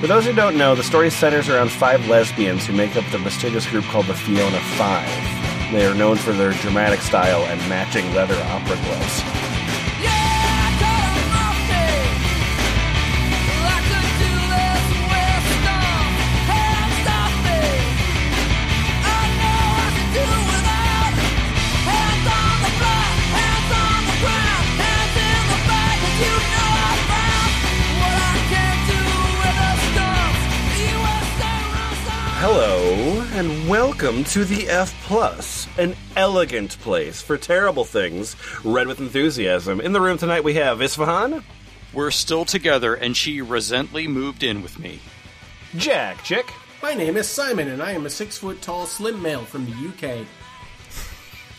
For those who don't know, the story centers around five lesbians who make up the prestigious group called the Fiona Five. They are known for their dramatic style and matching leather opera gloves. And welcome to the F Plus, an elegant place for terrible things, read with enthusiasm. In the room tonight, we have Isfahan, We're still together, and she resently moved in with me. Jack Chick, My name is Simon, and I am a six foot tall, slim male from the UK.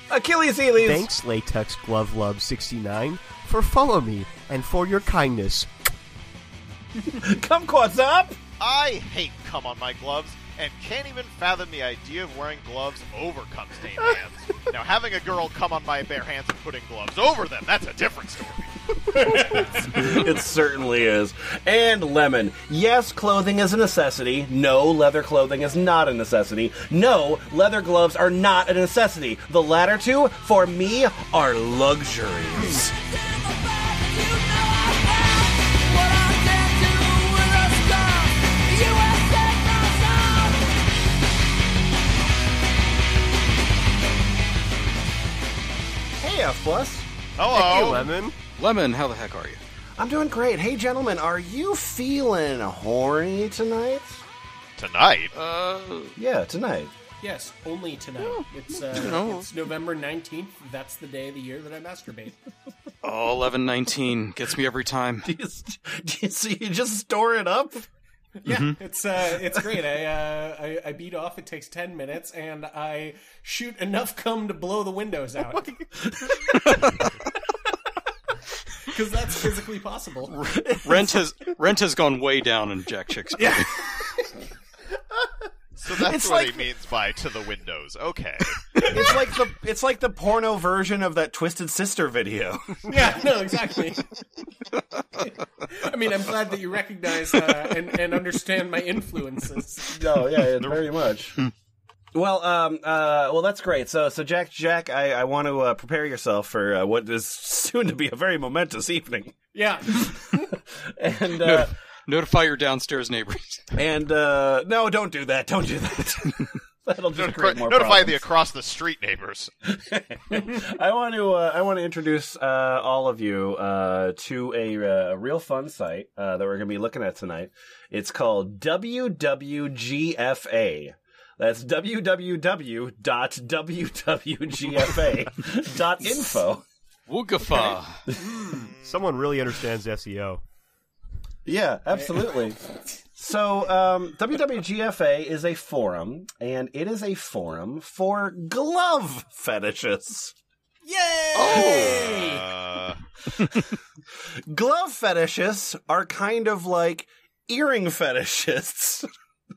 Achilles' Heelies, Thanks, Latex Glove Love 69, for follow me and for your kindness. Kumquatxop. I hate cum on my gloves and can't even fathom the idea of wearing gloves over cum stained hands. now, having a girl come on my bare hands and putting gloves over them, that's a different story. it certainly is. And Lemon. Yes, clothing is a necessity. No, leather clothing is not a necessity. No, leather gloves are not a necessity. The latter two, for me, are luxuries. Hey, F Plus. Hello. Lemon? Lemon, how the heck are you? I'm doing great. Hey, gentlemen, are you feeling horny tonight? Tonight? Uh, Yeah, tonight. Yes, only tonight. It's uh, know. it's November nineteenth. That's the day of the year that I masturbate. oh, 1119 gets me every time. Do you, do you, so you just store it up? Yeah, it's uh, it's great. I, uh, I I beat off. It takes ten minutes, and I shoot enough cum to blow the windows out. Because that's physically possible. Rent has rent has gone way down in Jack Chick's. Yeah. So that's It's what like- he means by to the windows. Okay. It's like the it's like the porno version of that Twisted Sister video. Yeah, no, exactly. I mean, I'm glad that you recognize uh, and and understand my influences. no, yeah, very much. Well, um, uh, well, that's great. So, so Jack, Jack, I, I want to uh, prepare yourself for uh, what is soon to be a very momentous evening, Yeah, and uh, Notify your downstairs neighbors. and uh, no, don't do that. Don't do that. That'll just create more Notify problems. the across the street neighbors. I want to uh, I want to introduce uh, all of you uh, to a uh, real fun site uh, that we're going to be looking at tonight. It's called WWGFA. That's www.wwgfa.info. Woogafa. Someone really understands SEO. Yeah, absolutely. So, um, WWGFA is a forum, and it is a forum for glove fetishes. yay! Uh, glove fetishes are kind of like earring fetishists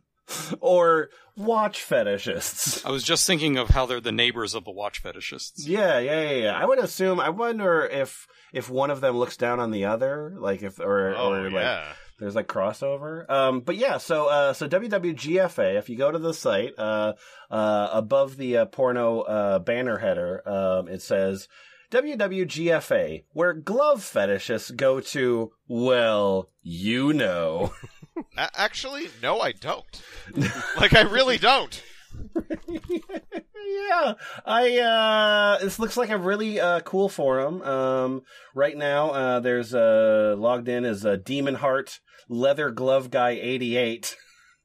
or watch fetishists. I was just thinking of how they're the neighbors of the watch fetishists. Yeah, yeah, yeah, yeah. I would assume. I wonder if if one of them looks down on the other, like if or oh, or like yeah. There's like crossover. Um, but yeah, so uh, so WWGFA. If you go to the site, uh, uh, above the uh, porno uh, banner header, um, it says WWGFA, where glove fetishists go to. Well, you know. Actually, no, I don't. like, I really don't. yeah, I uh this looks like a really uh cool forum. Um right now uh there's uh logged in as a Demon Heart Leather Glove Guy 88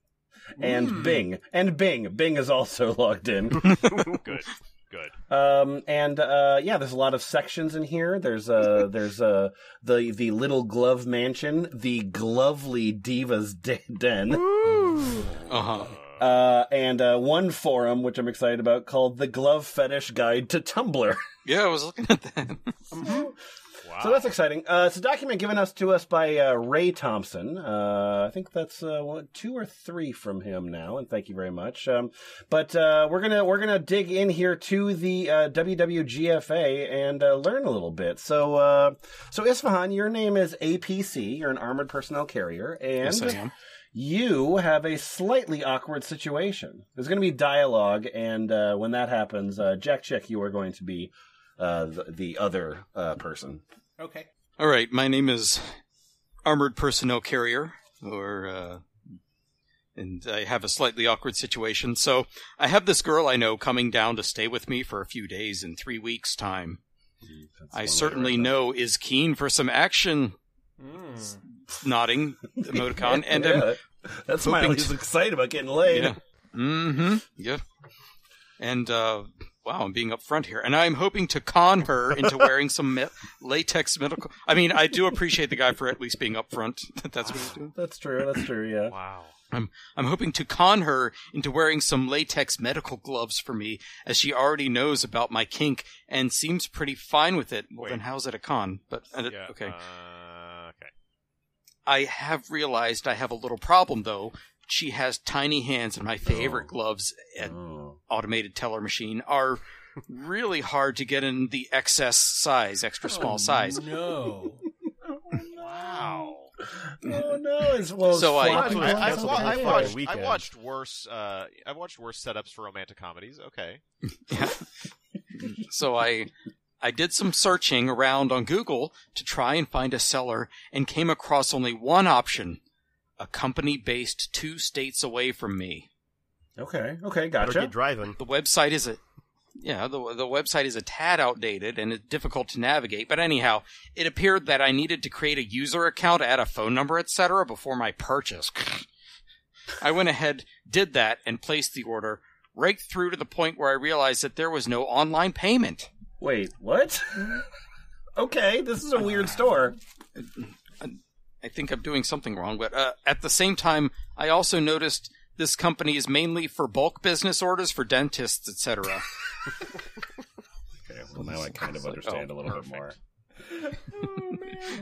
and Bing. And Bing. Bing is also logged in. Good. Good. Um, and uh, yeah, there's a lot of sections in here. There's uh, there's uh, the the little glove mansion, the Glovely Divas de- Den, Uh huh. Uh, and uh, one forum which I'm excited about called the Glove Fetish Guide to Tumblr. Yeah, I was looking at that. Wow! So that's exciting. Uh, it's a document given us to us by uh, Ray Thompson. Uh, I think that's uh, one, two or three from him now, and thank you very much. Um, but uh, we're gonna we're gonna dig in here to the uh, WWGFA and uh, learn a little bit. So uh, so Isfahan, your name is APC. You're an armored personnel carrier, and Yes, I am. You have a slightly awkward situation. There's going to be dialogue, and uh, when that happens, uh, Jack Chick, you are going to be uh, the, the other uh, person. Okay. All right, my name is Armored Personnel Carrier, or uh, and I have a slightly awkward situation. So I have this girl I know coming down to stay with me for a few days in three weeks' time. I certainly know is keen for some action. Nodding emoticon, and um, yeah, that's why hoping he's excited about getting laid. Yeah. Mm-hmm. Yeah. And uh wow, I'm being upfront here. And I'm hoping to con her into wearing some me- latex medical I mean, I do appreciate the guy for at least being upfront. that That's what he's doing. That's true. That's true. Yeah. Wow. I'm I'm hoping to con her into wearing some latex medical gloves for me as she already knows about my kink and seems pretty fine with it. Well, Wait. then how's it a con? But uh, Yeah. okay. Uh, okay. I have realized I have a little problem though. She has tiny hands and my favorite Oh. gloves at Oh. automated teller machine are really hard to get in the excess size, extra small size. No. Wow. Oh no! It's, well, So I- I, I've, what wa- they I've watched. I've watched worse. Uh, I've watched worse setups for romantic comedies. Okay. yeah. So I I did some searching around on Google to try and find a seller and came across only one option. A company based two states away from me. Okay. Okay. Better Gotcha. get driving. The website is a yeah, the the website is a tad outdated and it's difficult to navigate. But anyhow, it appeared that I needed to create a user account, add a phone number, etc. before my purchase. I went ahead, did that, and placed the order right through to the point where I realized that there was no online payment. Wait. What? okay. This is a weird store. I think I'm doing something wrong, but uh, at the same time, I also noticed this company is mainly for bulk business orders for dentists, etc. Okay. Well, now I kind of like, understand oh, a little bit perfect. more.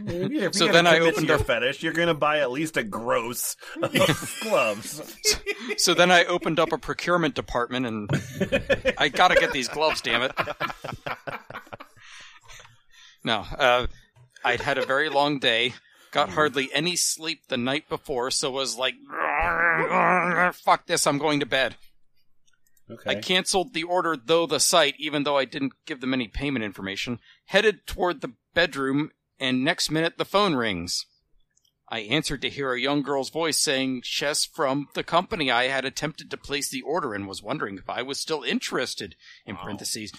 If So then I opened your up- fetish. You're gonna buy at least a gross of gloves. so then I opened up a procurement department, and I gotta get these gloves, damn it. No, uh, I'd had a very long day, got hardly any sleep the night before, so was like, fuck this, I'm going to bed. Okay. I canceled the order though the site, even though I didn't give them any payment information, headed toward the bedroom, and next minute the phone rings. I answered to hear a young girl's voice saying Chess from the company I had attempted to place the order and was wondering if I was still interested. In Wow. parentheses.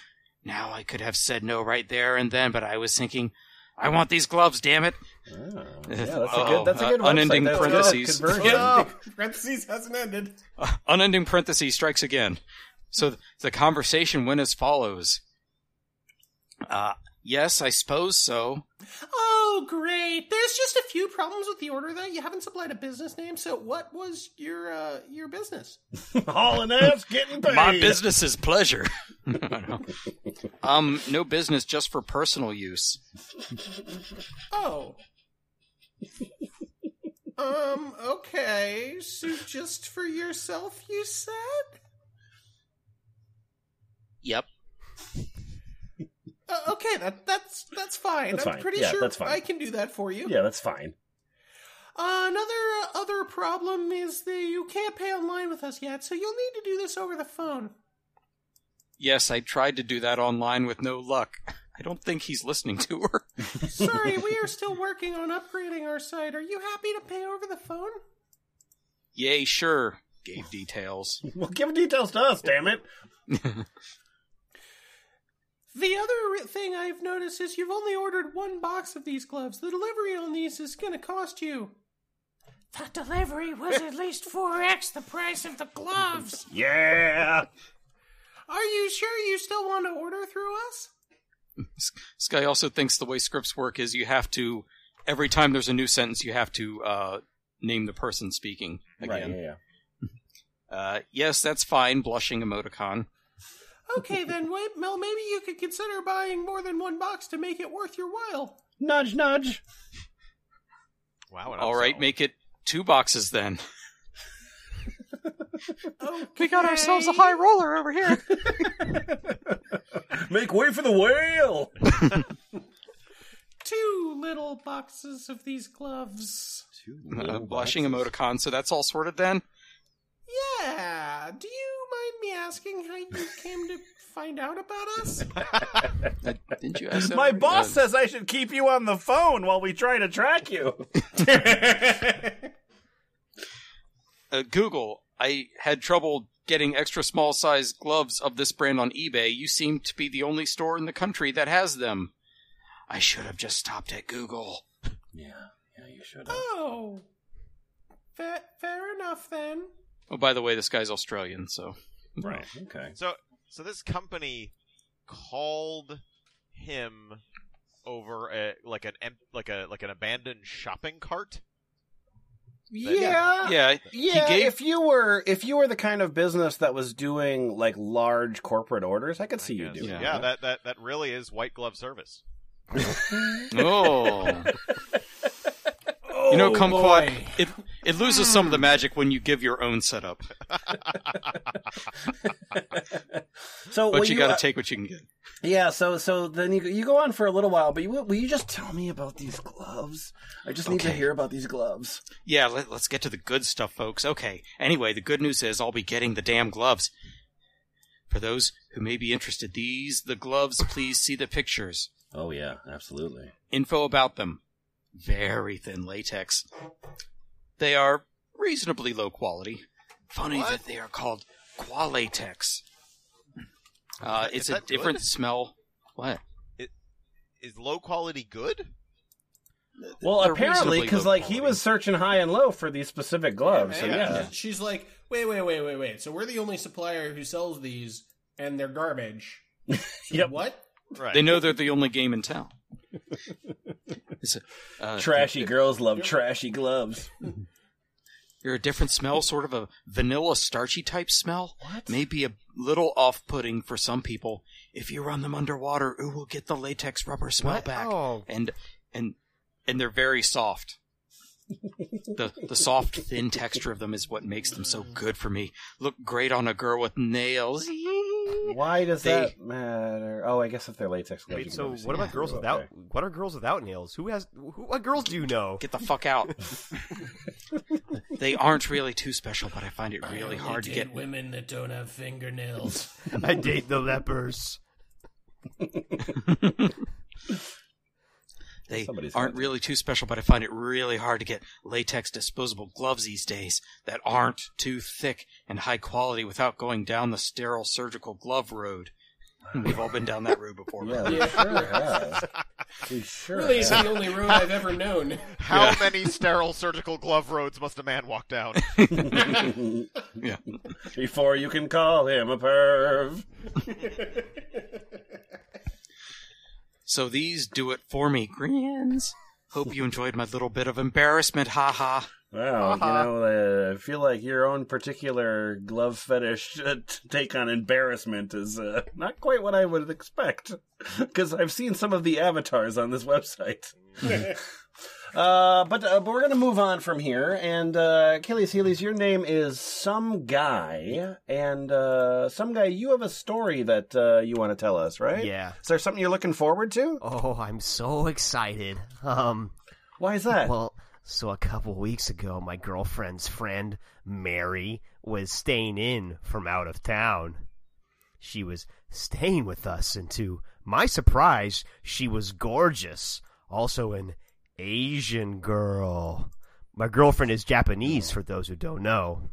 Now I could have said no right there and then, but I was thinking, I want these gloves, damn it. Oh, yeah, that's a Uh-oh. good. That's a good Uh, unending That's parentheses. Conversion. Yeah. Parentheses hasn't ended. Unending parentheses strikes again. So th- the conversation went as follows. Uh, yes, I suppose so. Oh, great. There's just a few problems with the order, though. You haven't supplied a business name, so what was your uh, your business? Hauling ass, getting paid. My business is pleasure. um, no business just for personal use. Oh. um, okay. So just for yourself, you said? Yep. Uh, okay, that that's that's fine. That's I'm fine. pretty Yeah, sure that's fine. I can do that for you. Yeah, that's fine. Uh, another uh, other problem is that you can't pay online with us yet, so you'll need to do this over the phone. Yes, I tried to do that online with no luck. I don't think he's listening to her. Sorry, we are still working on upgrading our site. Are you happy to pay over the phone? Yay, sure. Gave details. Well, give details to us, damn it. The other thing I've noticed is you've only ordered one box of these gloves. The delivery on these is going to cost you. The delivery was at least 4x the price of the gloves. Yeah. Are you sure you still want to order through us? This guy also thinks the way scripts work is you have to, every time there's a new sentence, you have to uh, name the person speaking Right. again. Yeah. yeah. Uh, yes, that's fine. Blushing emoticon. Okay, then, wait, Mel, maybe you could consider buying more than one box to make it worth your while. Nudge, nudge. Wow. and All right, make it two boxes then. Okay. We got ourselves a high roller over here. Make way for the whale. Two little boxes of these gloves. Uh, blushing emoticon, so that's all sorted then? Yeah. Do you mind me asking how you came to find out about us? Didn't you ask My already? boss Uh, says I should keep you on the phone while we try to track you. uh, Google, I had trouble getting extra small size gloves of this brand on eBay. You seem to be the only store in the country that has them. I should have just stopped at Google. Yeah, yeah, you should oh. Fair, fair enough then. Oh, by the way, this guy's Australian, so. Right. Oh, okay. So, so this company called him over a like an em- like a like an abandoned shopping cart. Yeah. Yeah, Yeah, he gave if you were if you were the kind of business that was doing like large corporate orders, I could see you Yes. doing Yeah. yeah, that that that really is white glove service. Oh. you know, kumquat, it it loses some of the magic when you give your own setup, So but will you got uh, to take what you can get. Yeah, so so then you you go on for a little while, but you, will you just tell me about these gloves? I just need to hear about these gloves. Yeah, let, let's get to the good stuff, folks. Okay. Anyway, the good news is I'll be getting the damn gloves. For those who may be interested, these the gloves. Please see the pictures. Oh yeah, absolutely. Info about them. Very thin latex. They are reasonably low quality. Funny What? that they are called Qualatex. Uh, it's a different good? smell. What? Is low quality good? Well, They're apparently, because low like he was searching high and low for these specific gloves. so Man, yeah. She's like, wait, wait, wait, wait, wait. So we're the only supplier who sells these, and they're garbage. Yep. What? Right. They know they're the only game in town. It's a, uh, Trashy girls love trashy gloves. You're a different smell, sort of a vanilla starchy type smell. What? Maybe a little off putting for some people. If you run them underwater, it will get the latex rubber smell What? back. Oh. And and and they're very soft. the the soft, thin texture of them is what makes them so good for me. Look great on a girl with nails. Why does They- that matter? Oh, I guess if they're latex gloves. Wait, so what about it. girls Okay. without? What are girls without nails? Who has? Who, what girls do you know? Get the fuck out. they aren't really too special, but I find it really hard to get women that don't have fingernails. I date the lepers. They Somebody's aren't really too special, but I find it really hard to get latex disposable gloves these days that aren't too thick and high quality without going down the sterile surgical glove road. Hmm. We've all been down that road before. Yeah, we sure have. We sure really, it's the only road I've ever known. How Yeah. many sterile surgical glove roads must a man walk down? Yeah. Before you can call him a perv. So these do it for me. Grins. Hope you enjoyed my little bit of embarrassment. Ha ha. Wow, you know, uh, I feel like your own particular glove fetish uh, t- take on embarrassment is uh, not quite what I would expect. Because I've seen some of the avatars on this website. uh, but, uh, but we're going to move on from here. And uh, Achilles' Heelies, your name is Some Guy. And uh, Some Guy, you have a story that uh, you want to tell us, right? Yeah. Is there something you're looking forward to? Oh, I'm so excited. Um, Why is that? well, so a couple weeks ago, my girlfriend's friend Mary was staying in from out of town. She was staying with us, and to my surprise, she was gorgeous. Also, an Asian girl. My girlfriend is Japanese, for those who don't know.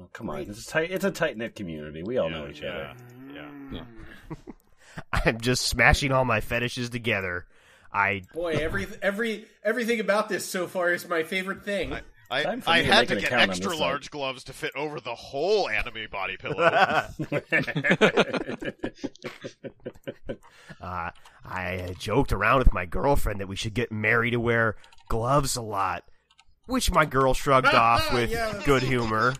Oh, come on, it's a tight, it's a tight knit community. We all know each other. Yeah. I'm just smashing all my fetishes together. I Boy, every every everything about this so far is my favorite thing. I, Time for I me to had to get extra this large gloves to fit over the whole anime body pillow. Uh, I joked around with my girlfriend that we should get Mary to wear gloves a lot, which my girl shrugged off with Yeah, good humor.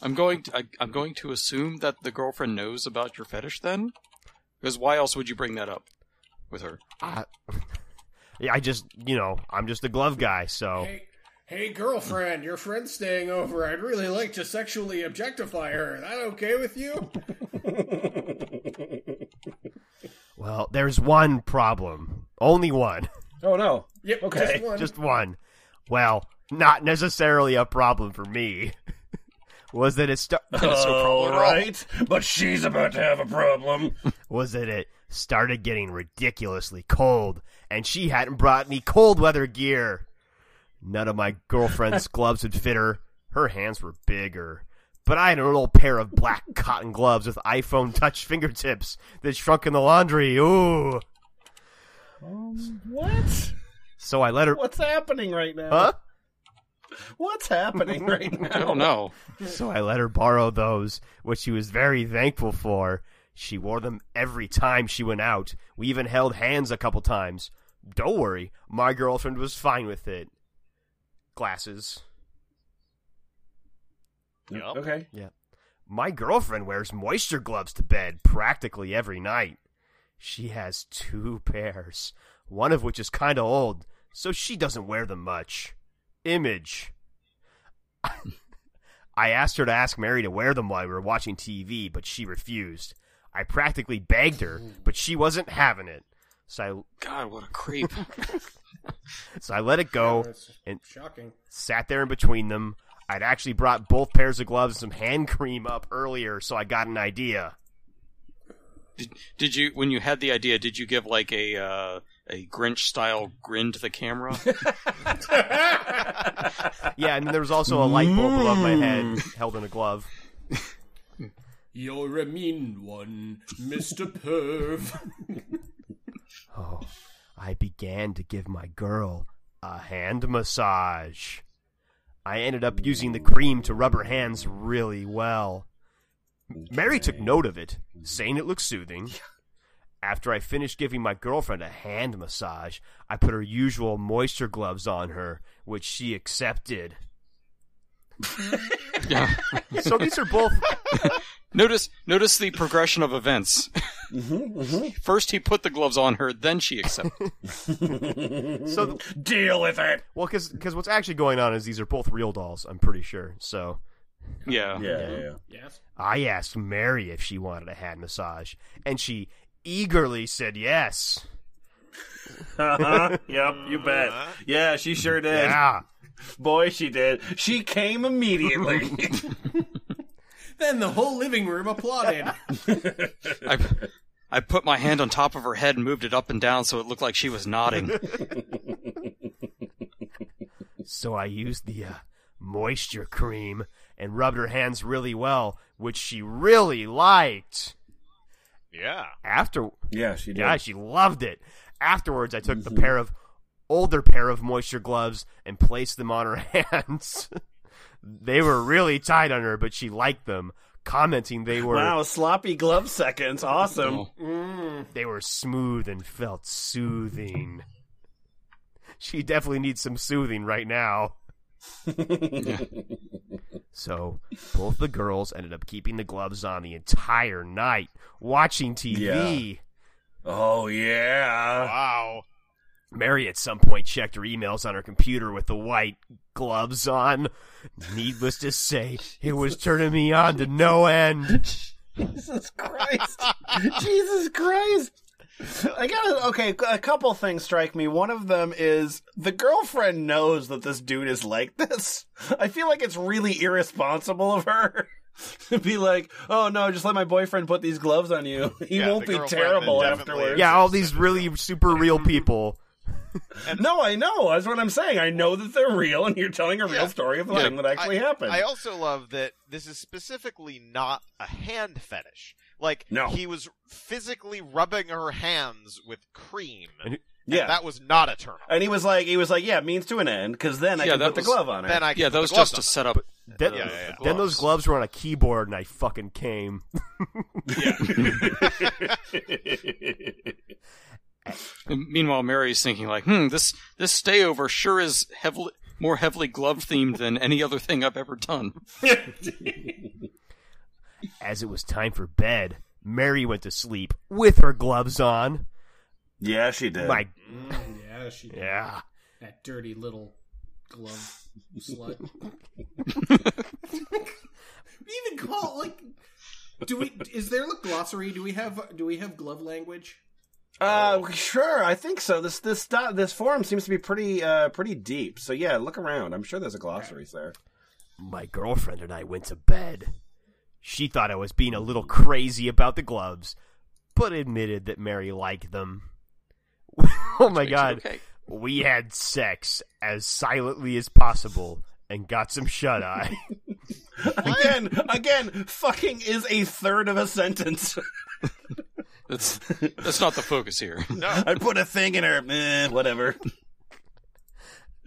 I'm going. To, I, I'm going to assume that the girlfriend knows about your fetish. Then, because why else would you bring that up with her? Uh, Yeah, I just, you know, I'm just a glove guy, so. Hey, hey, girlfriend, your friend's staying over. I'd really like to sexually objectify her. Is that okay with you? Well, there's one problem. Only one. Oh no. Yep. Okay. Just one. Just one. Well, not necessarily a problem for me. was that it sta- All right, but she's about to have a problem. was that it started getting ridiculously cold, and she hadn't brought any cold weather gear. None of my girlfriend's gloves would fit her. Her hands were bigger. But I had an old pair of black cotton gloves with iPhone touch fingertips that shrunk in the laundry. Ooh. Um, what? So I let her. What's happening right now? Huh? What's happening right now? I don't know. So I let her borrow those, which she was very thankful for. She wore them every time she went out. We even held hands a couple times. Don't worry, my girlfriend was fine with it. Glasses. Yep. Okay. Yeah. My girlfriend wears moisture gloves to bed practically every night. She has two pairs, one of which is kind of old, so she doesn't wear them much. Image. I asked her to ask Mary to wear them while we were watching TV, but she refused. I practically begged her, but she wasn't having it. So God, what a creep. I, so I let it go That's and shocking. sat there in between them. I'd actually brought both pairs of gloves and some hand cream up earlier, so I got an idea. Did, did you, when you had the idea, did you give like a uh, a Grinch style grin to the camera? Yeah, and there was also a light bulb above my head held in a glove. You're a mean one, Mr. Perv. Oh, I began to give my girl a hand massage. I ended up using the cream to rub her hands really well. Mary took note of it, saying it looked soothing. After I finished giving my girlfriend a hand massage, I put her usual moisture gloves on her, which she accepted. So these are both Notice, notice the progression of events. Mm-hmm, First, he put the gloves on her, then she accepted. so Deal with it. well because what's actually going on is these are both real dolls. I'm pretty sure. So Yeah. Yeah, yeah, yeah. yes. I asked Mary if she wanted a hand massage, and she eagerly said yes. Uh-huh. Yep, you bet. Yeah, she sure did. Yeah. Boy, she did. She came immediately. Then the whole living room applauded. I, I put my hand on top of her head and moved it up and down so it looked like she was nodding. So I used the uh, moisture cream and rubbed her hands really well, which she really liked. Yeah. After, yeah, she did. yeah, she loved it. Afterwards, I took the pair of older pair of moisture gloves and placed them on her hands. They were really tight on her, but she liked them, commenting they were Wow, sloppy glove seconds. Awesome. Oh. Mm. they were smooth and felt soothing. She definitely needs some soothing right now. So both the girls ended up keeping the gloves on the entire night, watching TV. Oh, yeah. Wow. Mary at some point checked her emails on her computer with the white gloves on. Needless to say, it was turning me on to no end. Jesus Christ. Jesus Christ. I gotta, okay, a couple things strike me. One of them is the girlfriend knows that this dude is like this. I feel like it's really irresponsible of her to be like, oh no, just let my boyfriend put these gloves on you. He Yeah, won't be terrible afterwards. Yeah, all these really super real people. No, I know. That's what I'm saying. I know that they're real and you're telling a real story of the Yeah. thing that actually I, happened. I also love that this is specifically not a hand fetish. Like No. he was physically rubbing her hands with cream. And- and yeah. that was not a turn and he was like, he was like, yeah, means to an end, because then I Yeah, can that put the was- glove on her. Then I can Yeah, put that was gloves just to on set up. Then, Yeah, yeah, yeah. then those gloves were on a keyboard and I fucking came. And meanwhile, Mary's thinking like, "Hmm, this this stayover sure is heavily more heavily glove themed than any other thing I've ever done." As it was time for bed, Mary went to sleep with her gloves on. yeah, she did. My yes. course she did. Yeah. That dirty little glove slut. Even call like. Do we? Is there a glossary? Do we have? Do we have glove language? Uh, sure. I think so. This this sto- this forum seems to be pretty uh pretty deep. So yeah, look around. I'm sure there's a glossary there. My girlfriend and I went to bed. She thought I was being a little crazy about the gloves, but admitted that Mary liked them. oh my god. okay. We had sex as silently as possible and got some shut eye. again, again, fucking is a third of a sentence. That's that's not the focus here. I put a thing in her. Eh, whatever.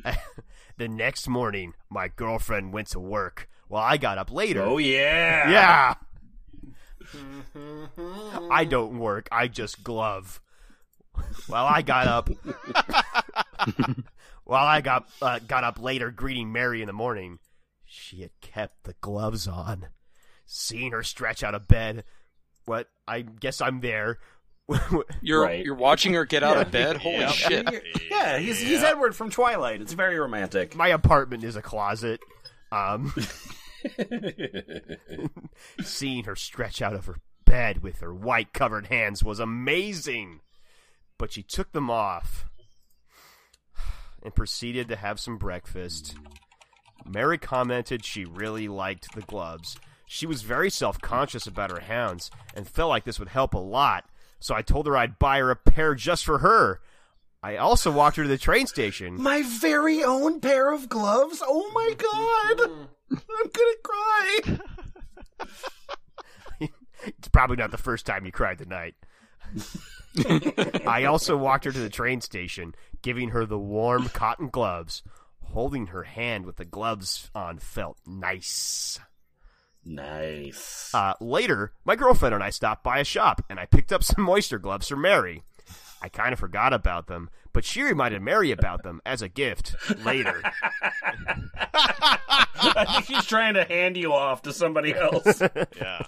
the next morning, my girlfriend went to work while I got up later. Oh yeah. Yeah. I don't work. I just glove. Well, I got up. While I got uh, got up later, greeting Mary in the morning, she had kept the gloves on. Seeing her stretch out of bed, what? I guess I'm there. You're Right. you're watching her get out of bed. Holy Yep. shit! Yeah, he's he's Edward from Twilight. It's very romantic. My apartment is a closet. Um, seeing her stretch out of her bed with her white covered hands was amazing. But she took them off and proceeded to have some breakfast. Mary commented she really liked the gloves. She was very self conscious about her hounds and felt like this would help a lot, so I told her I'd buy her a pair just for her. I also walked her to the train station. My very own pair of gloves. Oh my god. I'm gonna cry. It's probably not the first time you cried tonight. I also walked her to the train station, giving her the warm cotton gloves. Holding her hand with the gloves on felt nice. Nice. Uh, later, my girlfriend and I stopped by a shop, and I picked up some moisture gloves for Mary. I kind of forgot about them, but she reminded Mary about them as a gift later. I think she's trying to hand you off to somebody else. Yeah.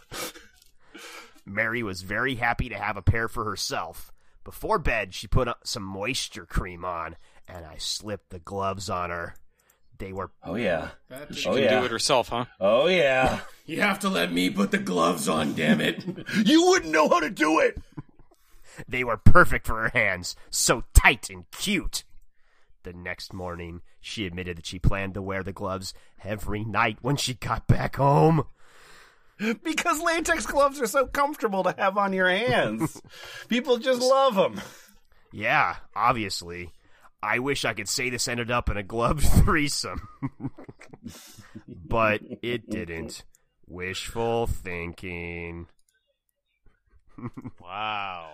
Mary was very happy to have a pair for herself. Before bed, she put some moisture cream on, and I slipped the gloves on her. They were oh yeah. That- She Oh, can yeah. do it herself, huh? Oh yeah. You have to let me put the gloves on, damn it. You wouldn't know how to do it. they were perfect for her hands, so tight and cute. The next morning, she admitted that she planned to wear the gloves every night when she got back home. Because latex gloves are so comfortable to have on your hands. People just love them. Yeah, obviously. I wish I could say this ended up in a gloved threesome. but it didn't. Wishful thinking. Wow.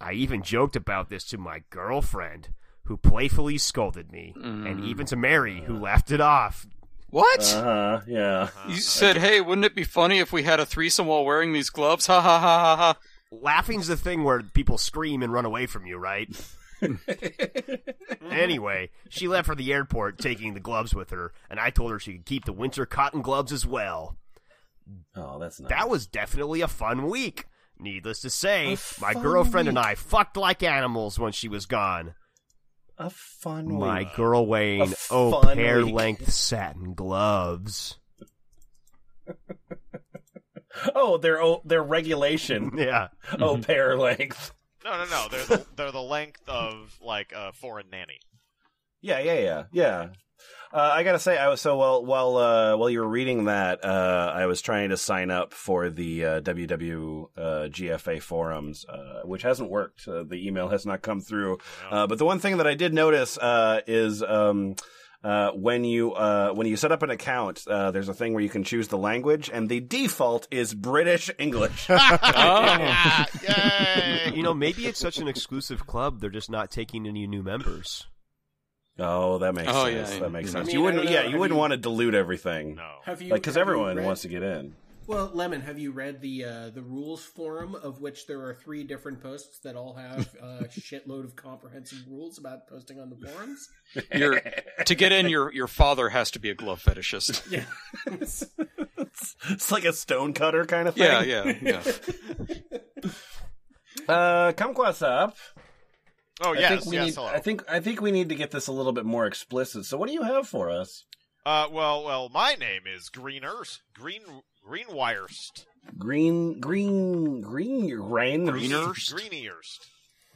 I even joked about this to my girlfriend, who playfully scolded me, and mm. even to Mary, who uh. laughed it off. What? Uh huh. Yeah. Uh-huh. you said, "Hey, wouldn't it be funny if we had a threesome while wearing these gloves?" Ha ha ha ha ha. Laughing's the thing where people scream and run away from you, right? anyway, she left for the airport taking the gloves with her, and I told her she could keep the winter cotton gloves as well. Oh, that's nice. That was definitely a fun week. Needless to say, my girlfriend and. I fucked like animals when she was gone. a fun week. My week. girl wearing oh pair week. length satin gloves. Oh, they're oh, they're regulation. Yeah. oh, pair length. No, no, no. They're the, they're the length of like a foreign nanny. Yeah, yeah, yeah, yeah. Uh, I gotta say, I was so while while uh, while you were reading that, uh, I was trying to sign up for the uh, WW uh, GFA forums, uh, which hasn't worked. Uh, the email has not come through. Uh, but the one thing that I did notice uh, is um, uh, when you uh, when you set up an account, uh, there's a thing where you can choose the language, and the default is British English. Oh, Yeah, yay! You know, maybe it's such an exclusive club, they're just not taking any new members. oh, that makes Oh, sense. yeah, that makes yeah. sense. I you mean, I wouldn't, yeah, you Have wouldn't you- want to dilute everything. no. Have you? Like, because have everyone read- wants to get in. Well, Lemon, have you read the uh, the rules forum of which there are three different posts that all have a shitload of comprehensive rules about posting on the forums? your to get in, your your father has to be a glove fetishist. Yeah. It's like a stone cutter kind of thing. Yeah, yeah, yeah. Uh, Kumquatxop. Oh I yes, think we yes. need. hello. I think I think we need to get this a little bit more explicit. So, what do you have for us? Uh, well, well, my name is Green Earth. Green Earth, Green Green Wirest, Green, green, green, rain. Greeners? Green Earst.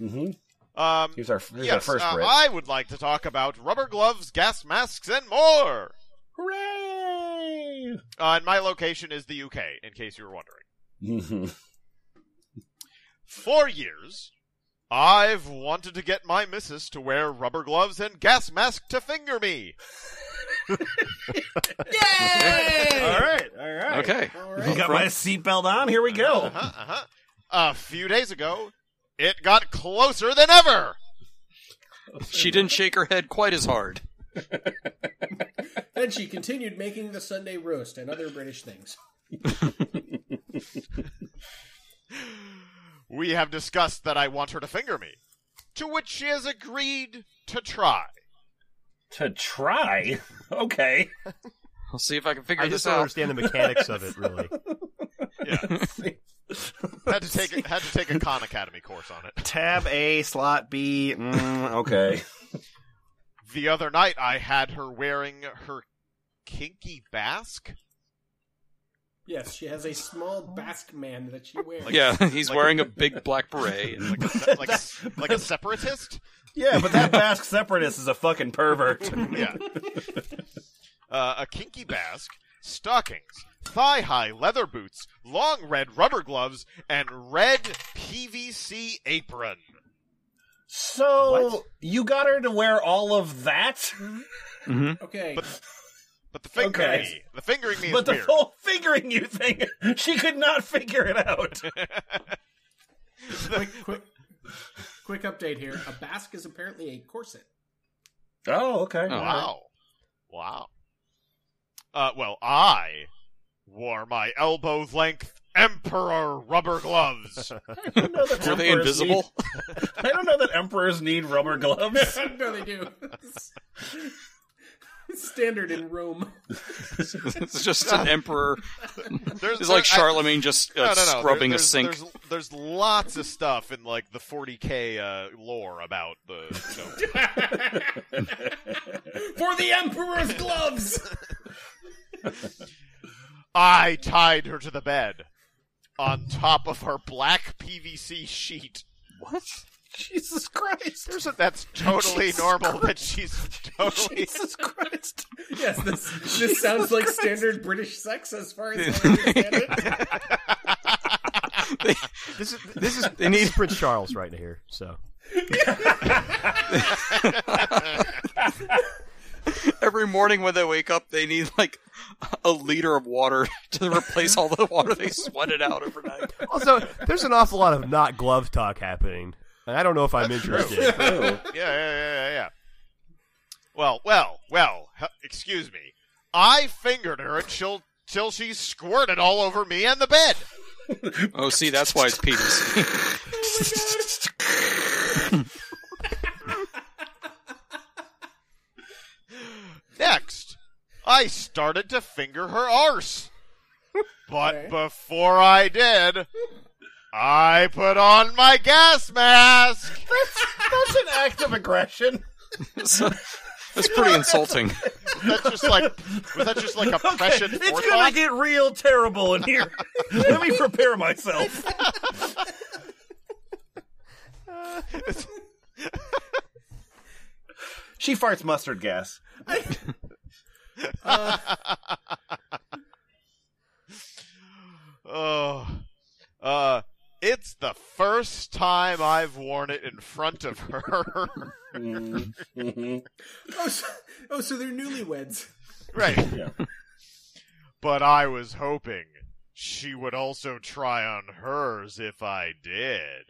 Mm-hmm. Um, Here's our here's our first uh, Brit. I would like to talk about rubber gloves, gas masks, and more. Hooray! Uh, and my location is the UK, in case you were wondering. For years, I've wanted to get my missus to wear rubber gloves and gas mask to finger me. Yay! all right, all right. Okay. All You got my seatbelt on. Here we go. Uh-huh, uh-huh. A few days ago, it got closer than ever. She didn't shake her head quite as hard. Then she continued making the Sunday roast and other British things. We have discussed that I want her to finger me, to which she has agreed to try. To try. Okay. I'll see if I can figure I this just don't out. understand the mechanics of it, really. Yeah, had to take a, had to take a Khan Academy course on it. Tab A, slot B. Mm, okay. The other night, I had her wearing her kinky basque. Yes, she has a small Basque man that she wears. Yeah, he's Like- wearing a big black beret. And like a, se- like a, like a separatist. Yeah, but that Basque separatist is a fucking pervert. Yeah, uh, a kinky basque, stockings, thigh-high leather boots, long red rubber gloves, and red PVC apron. So What? you got her to wear all of that, Okay. But the fingering Okay. me, the fingering me but the weird. whole fingering you thing, she could not figure it out. quick, quick, quick update here. A Basque is apparently a corset. Oh, okay. Oh. Wow. Wow. Uh, well, I wore my elbow length Emperor rubber gloves. I don't know that Were they emperors invisible? need- I don't know that emperors need rubber gloves. no, they do. Standard in Rome. it's just an emperor. There's, It's like there- I- Charlemagne just uh, no, no, no. scrubbing there, a sink. There's, there's lots of stuff in like the 40k uh, lore about the. You know, For the Emperor's gloves! I tied her to the bed on top of her black PVC sheet. What? Jesus Christ! There's a, that's totally normal. That she's totally. Jesus Christ! yes, this, this sounds like standard British sex as far as I understand it. This is this is They need- Prince Charles right here. So Every morning when they wake up, they need like a liter of water to replace all the water they sweated out overnight. also there's an awful lot of not glove talk happening, and I don't know if I'm interested. yeah, yeah, yeah, yeah, yeah. Well, well, well. Excuse me. I fingered her until till she squirted all over me and the bed. Oh, see, that's why it's PVC. Next, I started to finger her arse. But Okay. before I did, I put on my gas mask. That's an act of aggression. So, that's pretty insulting. That's just like was that just like a Okay, it's gonna forethought? get real terrible in here. Let me prepare myself. she farts mustard gas. Oh, uh, it's the first time I've worn it in front of her. Mhm. Oh, so, oh, so they're newlyweds. right. Yeah. But I was hoping she would also try on hers if I did.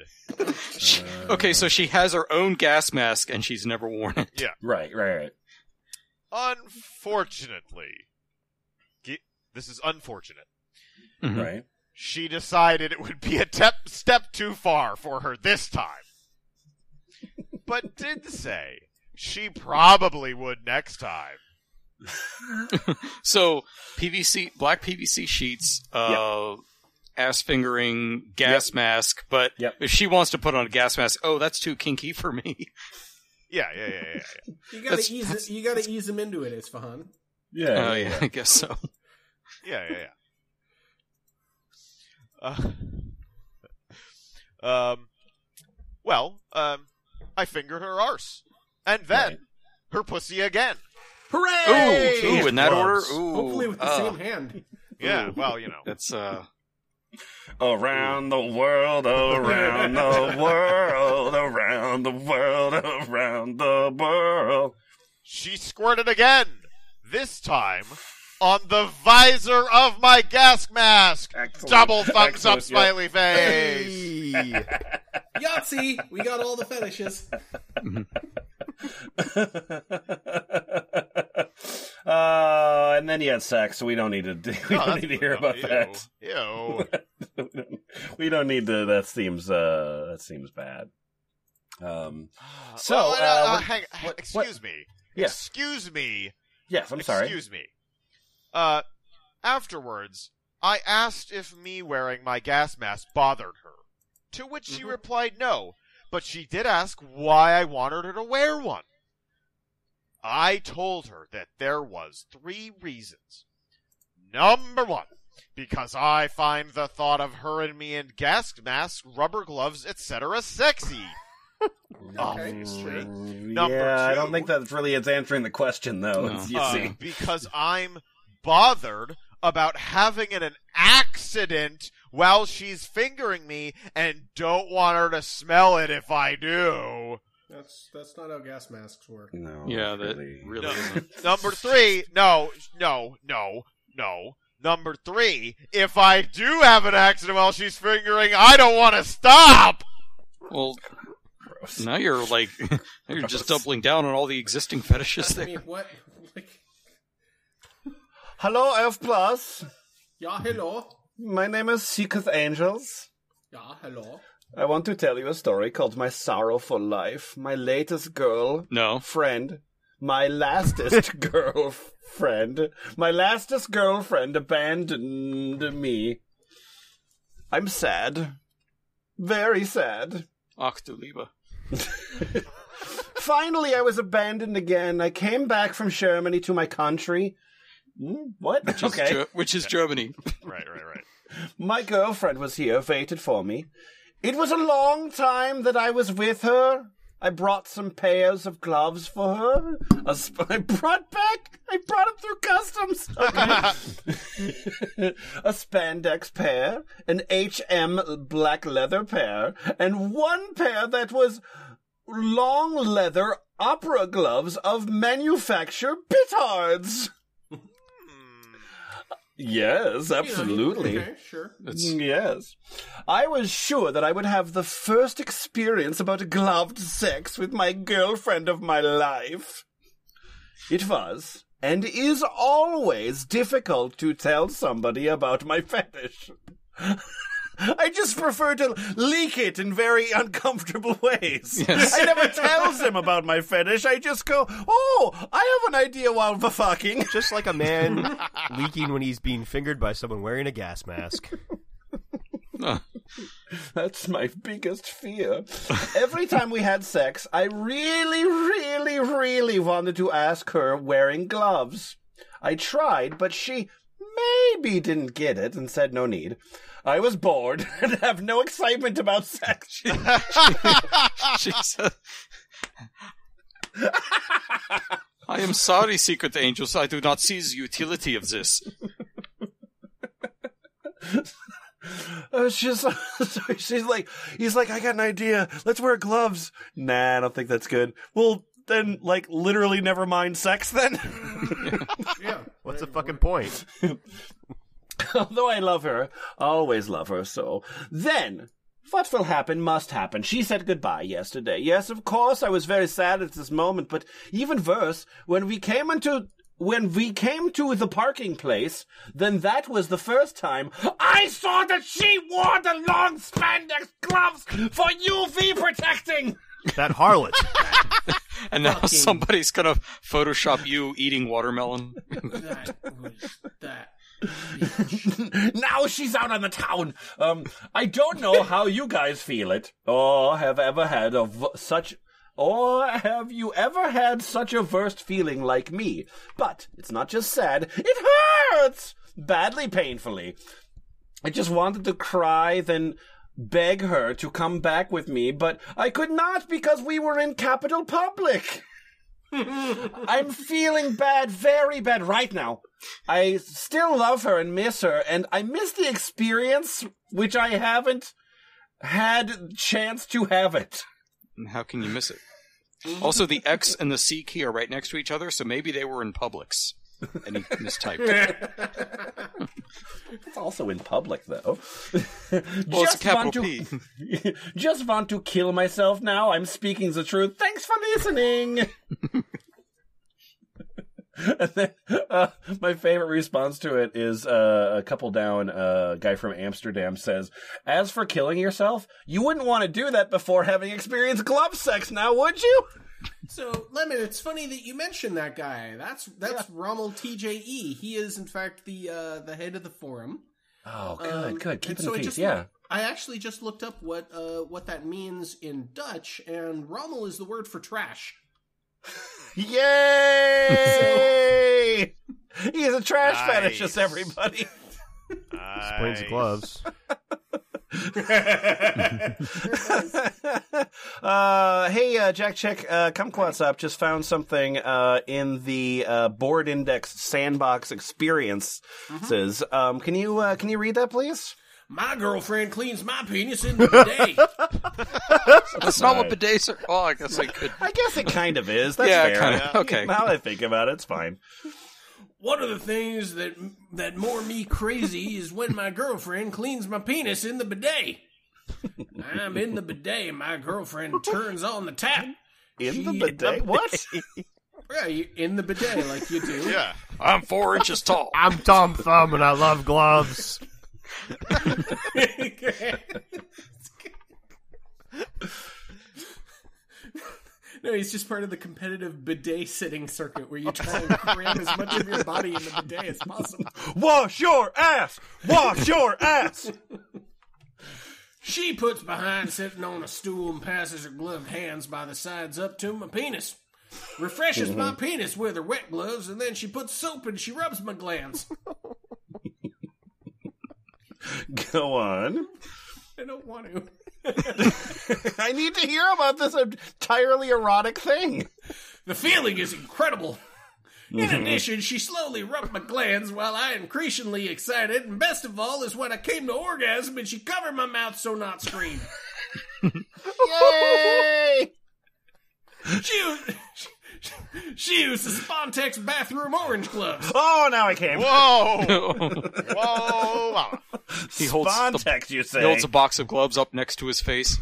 Okay, so she has her own gas mask and she's never worn it. Yeah. Right, right, right. Unfortunately, this is unfortunate. Mhm. Right. She decided it would be a tep- step too far for her this time. But did say she probably would next time. So PVC, black PVC sheets, uh, ass fingering gas mask, but Yep. if she wants to put on a gas mask, oh, that's too kinky for me. Yeah, yeah, yeah, yeah. yeah. You gotta That's- ease that's- You gotta ease him into it, Isfahan. Yeah. Oh yeah, I guess so. Yeah, yeah, yeah. Uh, um, well, um, I fingered her arse, and then Right. her pussy again. Hooray! Ooh, ooh, in that order. Ooh, Hopefully with the uh, same hand. Yeah, well, you know. That's uh, Around the world, around the world, around the world, around the world. She squirted again. This time on the visor of my gas mask. Excellent. Double thumbs up, Excellent, smiley face. Hey. Yahtzee! We got all the fetishes. uh, and then he had sex, so we don't need to. We Oh, don't need to hear about ew, that. Ew. we don't need to. That seems. Uh, that seems bad. Um. So, Well, uh, uh, what- hang, what- excuse me. Yes. Excuse me. Yes. I'm sorry. Excuse me. Uh, afterwards, I asked if me wearing my gas mask bothered her. To which she Mm-hmm. replied no, but she did ask why I wanted her to wear one. I told her that there was three reasons. Number one, because I find the thought of her and me in gas masks, rubber gloves, etc. sexy. Okay, sure. Number yeah, I don't think that really is answering the question, though. No. You Uh, see. because I'm bothered about having an, an accident while she's fingering me and don't want her to smell it if I do. That's that's not how gas masks work. No. yeah, that really. really No. isn't. Number three, no, no, no, no. Number three, if I do have an accident while she's fingering, I don't want to stop. Well, Gross. now you're like you're just doubling down on all the existing fetishes I mean, what? Like, Hello, F plus. yeah, hello. My name is Secret Angels. Yeah, hello. I want to tell you a story called My Sorrowful Life. My latest girl No, friend, my lastest girlfriend, my lastest girlfriend abandoned me. I'm sad. Very sad. ach du Liebe. Finally, I was abandoned again. I came back from Germany to my country. Hmm, What? Which is, Okay. Ger- which is Germany. Right, right, right. My girlfriend was here, waited for me. It was a long time that I was with her. I brought some pairs of gloves for her. A sp- I brought back. I brought them through customs. Okay. a spandex pair, an HM black leather pair, and one pair that was long leather opera gloves of manufacture bitards. Yes, absolutely. Okay, sure. It's, mm, Yes. I was sure that I would have the first experience about gloved sex with my girlfriend of my life. It was, and is always difficult to tell somebody about my fetish. I just prefer to leak it in very uncomfortable ways. Yes. I never tells him about my fetish. I just go, oh, I have an idea while we're fucking. Just like a man leaking when he's being fingered by someone wearing a gas mask. That's my biggest fear. Every time we had sex, I really, really, really wanted to ask her wearing gloves. I tried, but she maybe didn't get it and said no need. I was bored and have no excitement about sex. she said, I am sorry, Secret Angels. I do not see the utility of this. Uh, she's, she's like, he's like, I got an idea. Let's wear gloves. Nah, I don't think that's good. Well, then, like, literally never mind sex then. Yeah. What's the fucking point? Although I love her, always love her so. Then, what will happen must happen. She said goodbye yesterday. Yes, of course, I was very sad at this moment, but even worse, when we came into when we came to the parking place, then that was the first time I saw that she wore the long spandex gloves for UV protecting. That harlot. And now Fucking- somebody's gonna Photoshop you eating watermelon. That was that. now she's out on the town. Um, I don't know how you guys feel it, or have ever had v- such, or have you ever had such a worst feeling like me? But it's not just sad; it hurts badly, painfully. I just wanted to cry, then beg her to come back with me, but I could not because we were in Capital Public. I'm feeling bad, very bad right now. I still love her and miss her, and I miss the experience, which I haven't had chance to have it. And How can you miss it? Also, the X and the C key are right next to each other, so maybe they were in Publix. And he mistyped. It's also in public, though. Well, it's capital want to, P. just want to kill myself now. I'm speaking the truth. Thanks for listening. and then, uh, my favorite response to it is uh, a couple down. Uh, a guy from Amsterdam says, "As for killing yourself, you wouldn't want to do that before having experienced glove sex, now would you?" So, Lemon, it's funny that you mentioned that guy. That's that's Rommel TJE. He is, in fact, the uh, the head of the forum. Oh, good, Um, good. Keep so in I peace. just Yeah. I actually just looked up what uh, what that means in Dutch, and Rommel is the word for trash. Yay! He's a trash Nice. fetishist, everybody. Explains the Nice. gloves. uh, hey, uh, Jack Chick, uh, Kumquatxop. Just found something uh, in the uh, board index sandbox experience. Says, um, can you uh, can you read that, please? My girlfriend cleans my penis in the bidet. That's not what bidets are. Oh, I guess I could. I guess it kind of is. That's Yeah, fair. kinda. Okay. Now that I think about it, it's fine. One of the things that that more me crazy is when my girlfriend cleans my penis in the bidet. I'm in the bidet, and my girlfriend turns on the tap. In the She- bidet? What? Yeah, you- in the bidet, like you do. Yeah. I'm four inches tall. I'm Tom Thumb and I love gloves. No, he's just part of the competitive bidet sitting circuit where you try and cram as much of your body in the bidet as possible. Wash your ass! Wash your ass! She puts behind sitting on a stool and passes her gloved hands by the sides up to my penis. Refreshes my mm-hmm. penis with her wet gloves, and then she puts soap and she rubs my glands. Go on. I don't want to. I need to hear about this entirely erotic thing. The feeling is incredible. In mm-hmm. addition, she slowly rubbed my glands while I increasingly excited, and best of all is when I came to orgasm and she covered my mouth so not scream. Yay! She used, she used the Spontex bathroom orange gloves. Oh, now I came. Whoa! Whoa! wow. He holds the, Spontex, you say? he holds a box of gloves up next to his face.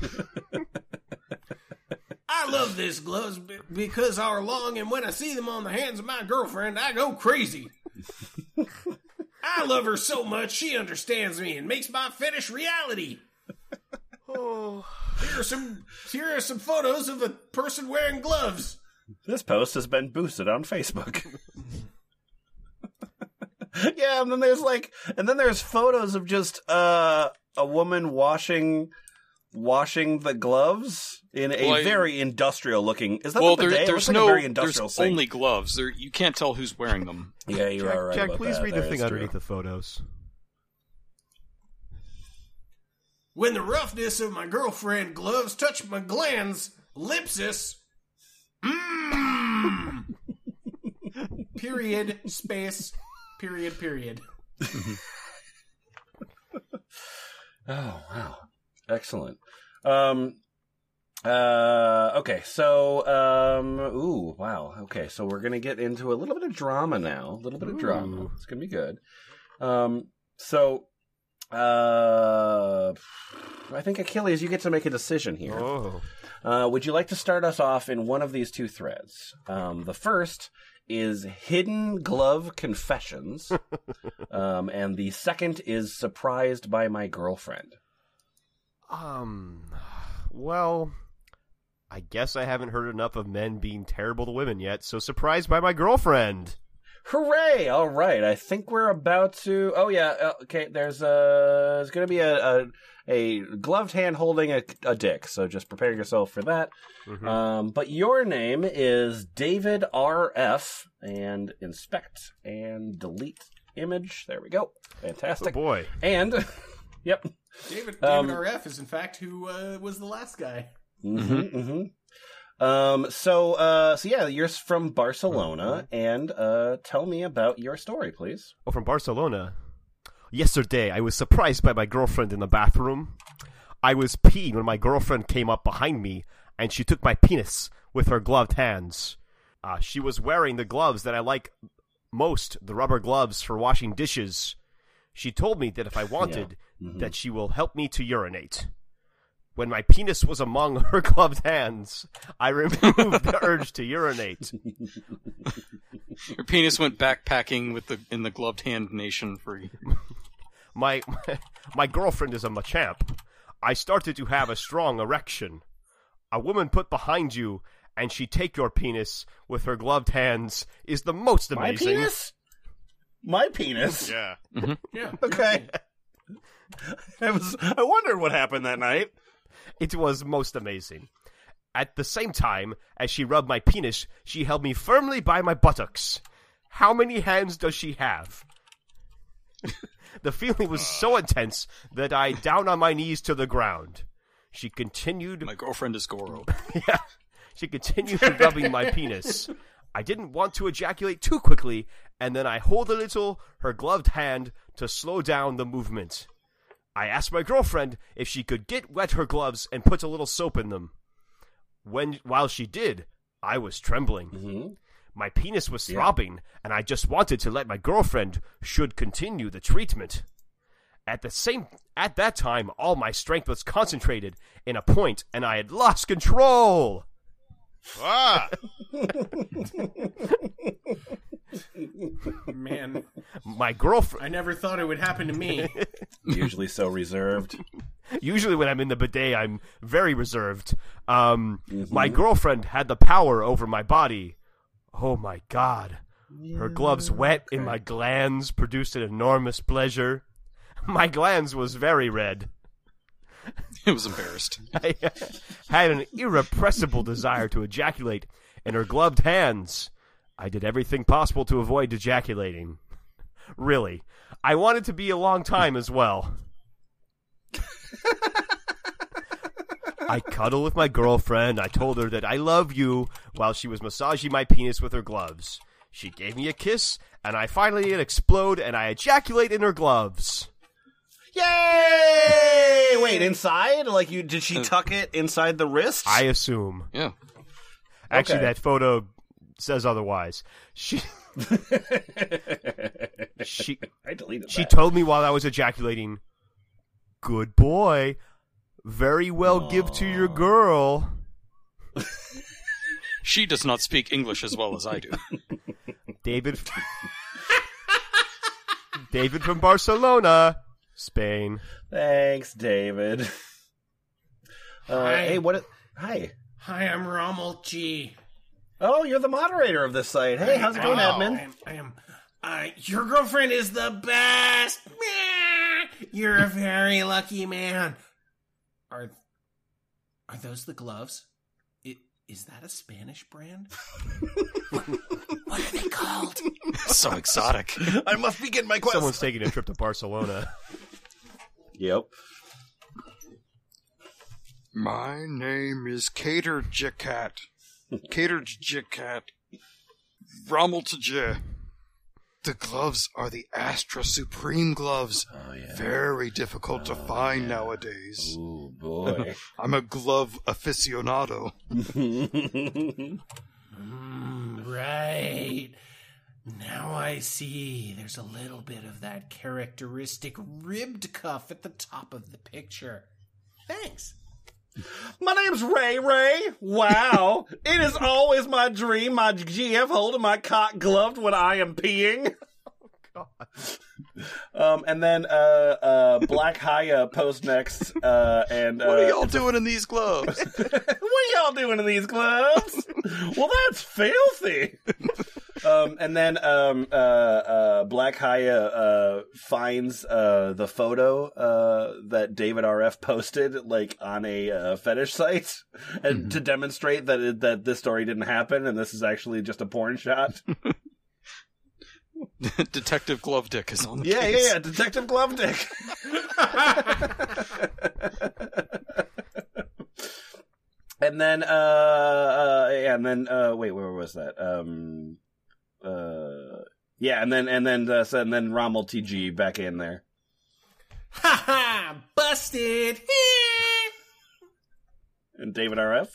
I love these gloves be- because they are long, and when I see them on the hands of my girlfriend, I go crazy. I love her so much she understands me and makes my fetish reality. Oh. Here are some here are some photos of a person wearing gloves. This post has been boosted on Facebook. yeah, and then there's like, and then there's photos of just uh, a woman washing washing the gloves in a Well, I- very industrial looking. Is that well, the there, bidet? It there's looks like no, a there's sink. only gloves. There, you can't tell who's wearing them. Yeah, you Jack, are right. Jack about please that. read the thing underneath the photos. When the roughness of my girlfriend gloves touch my glands, lipsis. Mmm. period. Space. Period. Period. Oh wow, excellent. Um, uh, okay, so um, ooh, wow. Okay, so we're gonna get into a little bit of drama now. A little bit of drama. It's gonna be good. Um, so, uh, I think Achilles, you get to make a decision here. Oh. Uh, would you like to start us off in one of these two threads? Um, the first is Hidden Glove Confessions, um, and the second is Surprised by My Girlfriend. Um, well, I guess I haven't heard enough of men being terrible to women yet, so surprised by my girlfriend. Hooray! All right, I think we're about to. Oh yeah, uh, okay. There's a there's going to be a, a a gloved hand holding a, a dick. So just prepare yourself for that. Mhm. Um, but your name is David R.F. and inspect and delete image. There we go. Oh Fantastic. boy. And yep. David, David Um, RF is in fact who uh, was the last guy. Mm-hmm, hmm Um. So. Uh. So yeah, you're from Barcelona, and uh, tell me about your story, please. Oh, from Barcelona. Yesterday, I was surprised by my girlfriend in the bathroom. I was peeing when my girlfriend came up behind me, and she took my penis with her gloved hands. Uh, she was wearing the gloves that I like most, the rubber gloves for washing dishes. She told me that if I wanted, Mhm. that she will help me to urinate. When my penis was among her gloved hands, I removed the urge to urinate. Your penis went backpacking with the in the gloved hand nation for my my girlfriend is a machamp. I started to have a strong erection. A woman put behind you and she take your penis with her gloved hands is the most amazing. My penis. My penis. Yeah. Mm-hmm. Yeah. Okay. I was. I wondered what happened that night. It was most amazing. At the same time as she rubbed my penis, she held me firmly by my buttocks. How many hands does she have? the feeling was so uh. intense that I down on my knees to the ground. She continued my girlfriend is Goro. Yeah. She continued rubbing my penis. I didn't want to ejaculate too quickly, and then I hold a little her gloved hand to slow down the movement. I asked my girlfriend if she could get wet her gloves and put a little soap in them. When while she did, I was trembling. Mm-hmm. My penis was throbbing, and I just wanted to let my girlfriend should continue the treatment. At the same at that time, all my strength was concentrated in a point, and I had lost control. Ah! Man, My girlfriend. I never thought it would happen to me. Usually so reserved. Usually, when I'm in the bidet, I'm very reserved. Um, my girlfriend had the power over my body. Oh my god! Her gloves wet in my glands produced an enormous pleasure. My glands was very red. It was embarrassed. I had an irrepressible desire to ejaculate in her gloved hands. I did everything possible to avoid ejaculating. Really. I wanted to be a long time as well. I cuddled with my girlfriend. I told her that I love you while she was massaging my penis with her gloves. She gave me a kiss, and I finally did explode, and I ejaculate in her gloves. Yay! Wait, inside? Like you? Did she uh, tuck it inside the wrist? I assume. Yeah. Actually, Okay. that photo says otherwise. She she I deleted she that. told me while I was ejaculating, "Good boy, very well give to your girl." She does not speak English as well as I do. David David from Barcelona, Spain. Thanks, David. Uh, Hi. hey, what? Hi. Hi, I'm Rommel G. Oh, you're the moderator of this site. Hey, how's it going, I admin? am. I am. Uh, your girlfriend is the best. You're a very lucky man. Are are those the gloves? It, is that a Spanish brand? what, what are they called? so exotic. I must begin my quest. Someone's taking a trip to Barcelona. Yep. My name is Cater Jacat. Cater Jacat. Rommel to J. The gloves are the Astra Supreme gloves. Oh yeah. Very difficult to find nowadays. Oh boy. I'm a glove aficionado. Mm, right. Now I see. There's a little bit of that characteristic ribbed cuff at the top of the picture. Thanks. My name's Ray Ray. Wow. it is always my dream, my GF holding my cock gloved when I am peeing. Oh, um, and then uh, uh, Black Haya post next, uh, and uh, What are y'all doing in these gloves? what are y'all doing in these gloves? well, that's filthy. Um, and then um, uh, uh, Black Haya uh, finds uh, the photo uh, that David RF posted, like on a uh, fetish site, and to demonstrate that it, that this story didn't happen, and this is actually just a porn shot. Detective Glove Dick is on the yeah, case. yeah, yeah, Detective Glove Dick. and then, uh, uh, yeah, and then, uh, wait, where was that? Um, uh, yeah, and then, and then, uh, so, and then Rommel TG back in there. Ha ha! Busted! And David RF.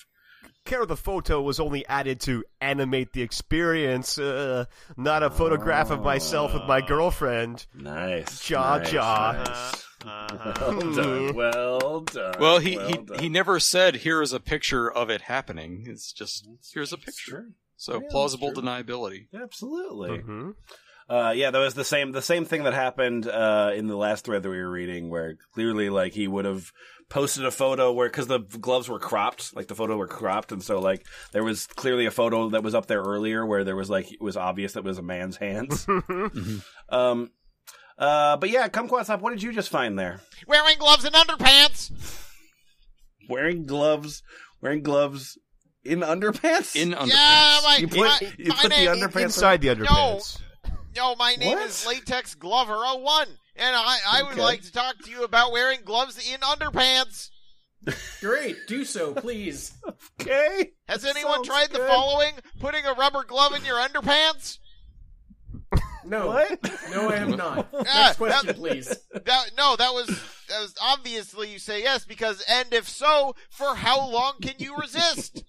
Care of the photo was only added to animate the experience, uh, not a photograph of myself with my girlfriend. Nice. Jaw, nice, jaw. nice. Uh-huh. Well done. Well done. Well, he well he, done. he never said here is a picture of it happening. It's just here's a picture. true. So Yeah, plausible deniability. Absolutely. Mhm. Uh, yeah, that was the same the same thing that happened uh, in the last thread that we were reading, where clearly, like, he would have posted a photo where because the gloves were cropped, like the photo were cropped, and so like there was clearly a photo that was up there earlier where there was like it was obvious that it was a man's hands. um, uh, but yeah, Kumquatxop. What did you just find there? Wearing gloves and underpants. Wearing gloves, wearing gloves in underpants. In underpants. Yeah, my, you put my, you my put the name, underpants Inside the underpants. No, my name What? is Latex Glover 01, and I, I would Okay. like to talk to you about wearing gloves in underpants. Great, do so, please. Okay. Has anyone Sounds tried the following? Putting a rubber glove in your underpants? No, What? no, I have not. Ah, Next question, that- please. That, no, that was that was obviously you say yes because and if so, for how long can you resist?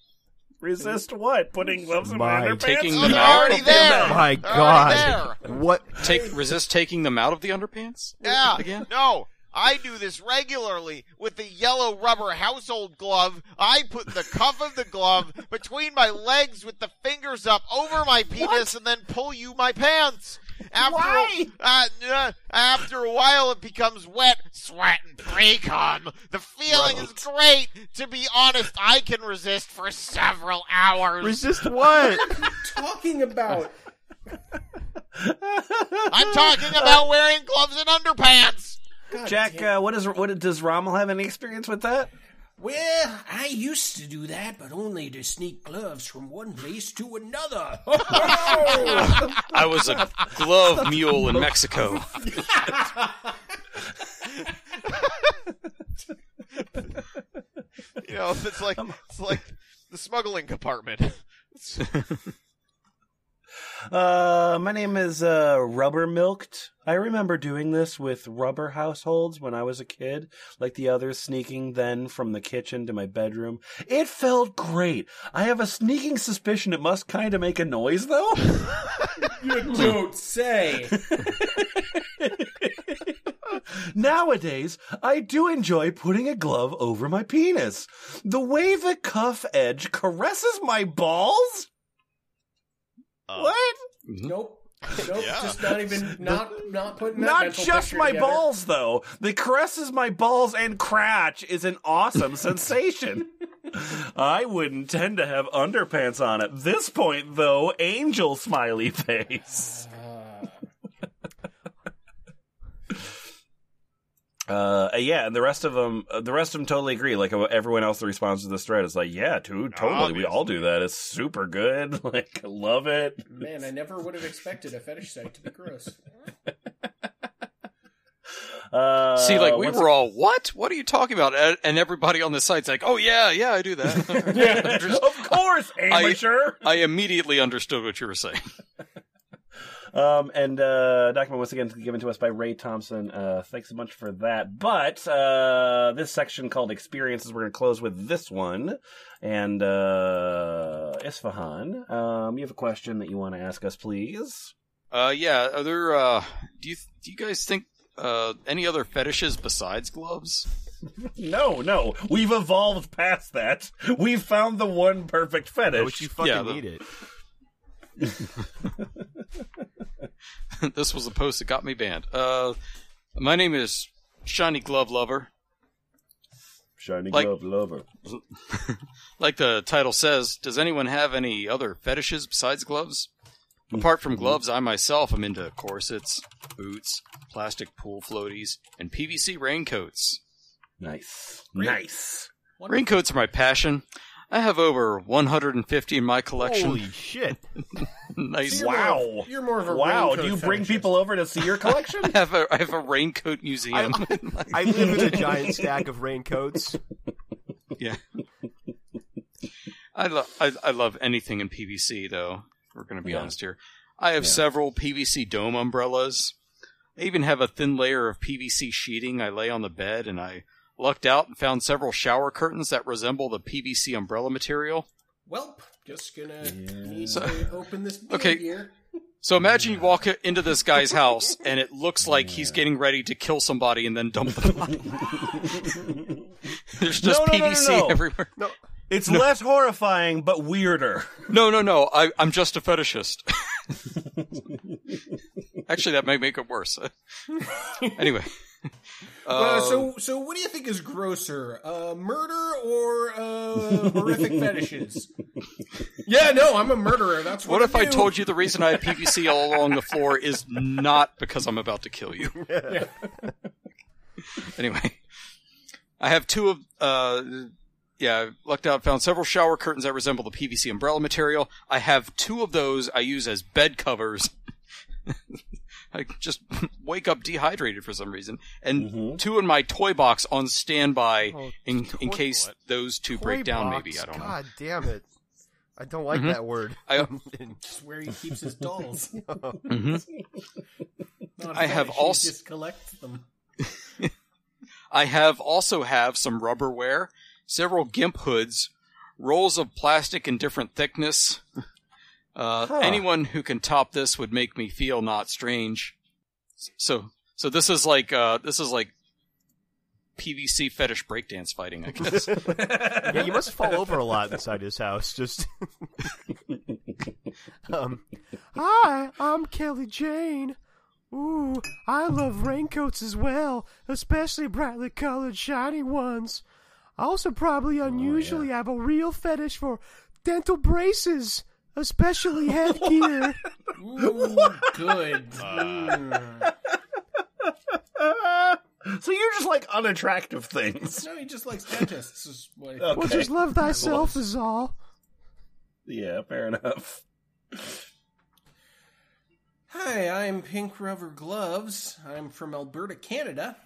Resist what? Putting gloves in my My- underpants. Taking Oh, them they're out. already there. My God. there. What? Take resist taking them out of the underpants. Yeah. Again. No. I do this regularly with the yellow rubber household glove. I put the cuff of the glove between my legs with the fingers up over my penis and then pull you my pants. After Why? A, uh, uh, after a while, it becomes wet, sweat, and pre-cum. The feeling is great. To be honest, I can resist for several hours. Resist what? Talking about. I'm talking about wearing gloves and underpants. God Jack, damn- uh, what is what does Rommel have any experience with that? Well, I used to do that, but only to sneak gloves from one place to another. I was a glove mule in Mexico. You know, it's like it's like the smuggling compartment. Uh, my name is uh, Rubber Milked. I remember doing this with rubber households when I was a kid, like the others sneaking then from the kitchen to my bedroom. It felt great. I have a sneaking suspicion it must kind of make a noise, though. you don't say. Nowadays, I do enjoy putting a glove over my penis. The way the cuff edge caresses my balls? Um, what? Mm-hmm. Nope. Nope. Yeah. Just not even not not putting Not mental just my together. balls, though. The caresses my balls and crotch is an awesome sensation. I wouldn't tend to have underpants on at this point, though. Angel smiley face. Uh, yeah, and the rest of them, uh, the rest of them totally agree. Like uh, everyone else that responds to this thread is like, yeah, dude, totally. We all do that. It's super good. Like, I love it. Man, I never would have expected a fetish site to be gross. Uh, See, like we were all, what? What are you talking about? And- And everybody on the site's like, oh yeah, yeah, I do that. of course, amateur. I immediately understood what you were saying. Um, and uh, document once again given to us by Ray Thompson. Uh, thanks a bunch for that. But uh, this section called experiences, we're going to close with this one. And uh, Isfahan, um, you have a question that you want to ask us, please? Uh, yeah. Are there? Uh, do you do you guys think uh any other fetishes besides gloves? No, no, we've evolved past that. We've found the one perfect fetish. Which you fucking Yeah, the- need it. this was the post that got me banned. Uh, my name is Shiny Glove Lover. Shiny like- glove lover. Like the title says, does anyone have any other fetishes besides gloves? Apart from gloves, I myself am into corsets, boots, plastic pool floaties, and PVC raincoats. Nice. Great. Nice. Wonderful. Raincoats are my passion. I have over 150 in my collection. Holy shit! nice. You're more of- Wow. you're more of a Wow. raincoat Do you bring fetishist. people over to see your collection? I have a I have a raincoat museum. I live in a giant stack of raincoats. yeah. I love I, I love anything in PVC though. We're going to be Yeah. honest here. I have Yeah. several PVC dome umbrellas. I even have a thin layer of PVC sheeting I lay on the bed and I lucked out and found several shower curtains that resemble the PVC umbrella material. Welp, just gonna need So- to open this bag Okay. here. So imagine you walk into this guy's house and it looks like he's getting ready to kill somebody and then dump the body. There's just No, no, no, no, PVC no. everywhere. It's less horrifying, but weirder. No, no, no. I, I'm just a fetishist. Actually, that might make it worse. anyway. Uh, so, so what do you think is grosser, uh, murder or uh, horrific fetishes? Yeah, no, I'm a murderer. That's what. what if I do. told you the reason I have PVC all along the floor is not because I'm about to kill you? anyway, I have two of, uh, yeah, I lucked out, found several shower curtains that resemble the PVC umbrella material. I have two of those I use as bed covers. I just wake up dehydrated for some reason, and Mhm. two in my toy box on standby Oh, in in case what? those two Toy break down. box. Maybe I don't know. God damn it! I don't like Mhm. that word. I- It's where he keeps his dolls. Mhm. Not a I have also- just collects them. I have also have some rubberware, several gimp hoods, rolls of plastic in different thickness. Uh, Huh. Anyone who can top this would make me feel not strange. So, so this is like uh, this is like PVC fetish breakdance fighting, I guess. yeah, you must fall over a lot inside his house. Just. um, hi, I'm Kelly Jane. Ooh, I love raincoats as well, especially brightly colored, shiny ones. I also probably unusually have a real fetish for dental braces, especially headgear. Ooh, good. Mm. so you're just like unattractive things. No, he just likes dentists. Is what Okay. well, just love thyself is all. Yeah, fair enough. Hi, I'm Pink Rubber Gloves. I'm from Alberta, Canada.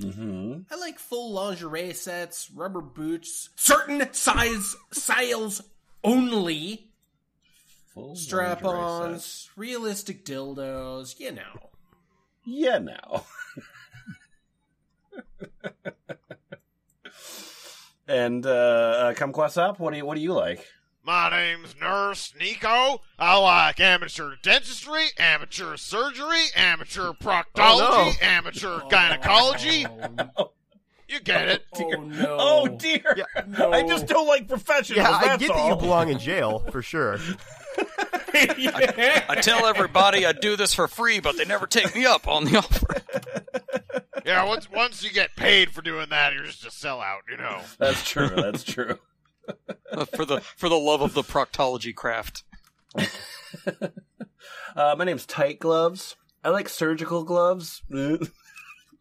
Mm-hmm. I like full lingerie sets, rubber boots, certain size styles only, strap-ons, realistic dildos. You know. Yeah, now. and uh, uh Kumquatxop, what do you what do you like? My name's Nurse Nico. I like amateur dentistry, amateur surgery, amateur proctology, amateur gynecology. Oh, You get it. oh no. Oh dear, No. I just don't like professionals. Yeah, I that's get that you belong in jail for sure. yeah. I tell everybody I do this for free, but they never take me up on the offer. Yeah, once once you get paid for doing that, you're just a sellout, you know. That's true. That's true. for the for the love of the proctology craft. Uh, my name's Tight Gloves. I like surgical gloves.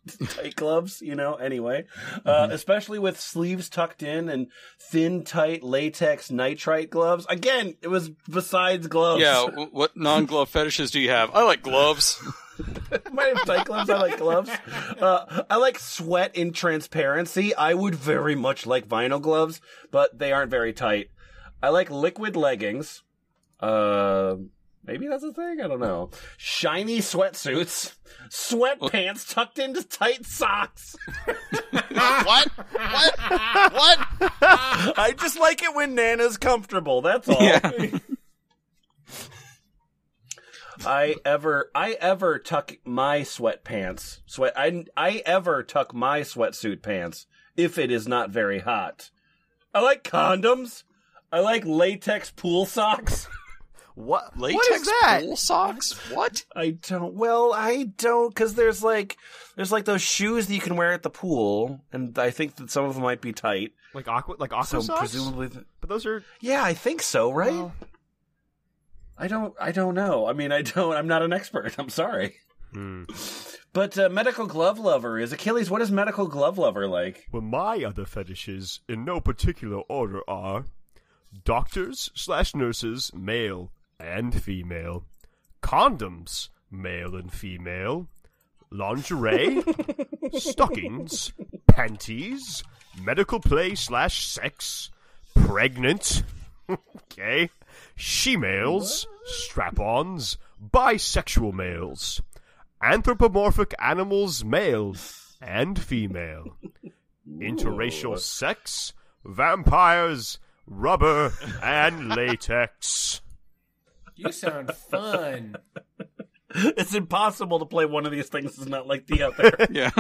tight gloves, you know, anyway. Uh, especially with sleeves tucked in and thin, tight latex nitrile gloves. Again, it was besides gloves. Yeah, what non-glove fetishes do you have? I like gloves. my name's Tight Gloves. I like gloves. Uh, I like sweat in transparency. I would very much like vinyl gloves, but they aren't very tight. I like liquid leggings. Uh, maybe that's a thing. I don't know. Shiny sweatsuits, sweatpants tucked into tight socks. what? What? What? I just like it when Nana's comfortable. That's all. Yeah. I ever, I ever tuck my sweatpants. Sweat. I, I ever tuck my sweatsuit pants if it is not very hot. I like condoms. I like latex pool socks. What? Latex what is that? pool socks? What? I don't. Well, I don't because there's like there's like those shoes that you can wear at the pool, and I think that some of them might be tight. Like aqua, like aqua So socks? presumably, th- But those are yeah, I think so, right? well, I don't. I don't know. I mean, I don't. I'm not an expert. I'm sorry. Hmm. But uh, medical glove lover is Achilles. What is medical glove lover like? Well, my other fetishes, in no particular order, are doctors slash nurses, male and female, condoms, male and female, lingerie, stockings, panties, medical play slash sex, pregnant, okay, she males, strap ons, bisexual males, anthropomorphic animals, male and female, interracial sex, vampires, rubber, and latex. You sound fun. It's impossible to play one of these things is not like the other. Yeah.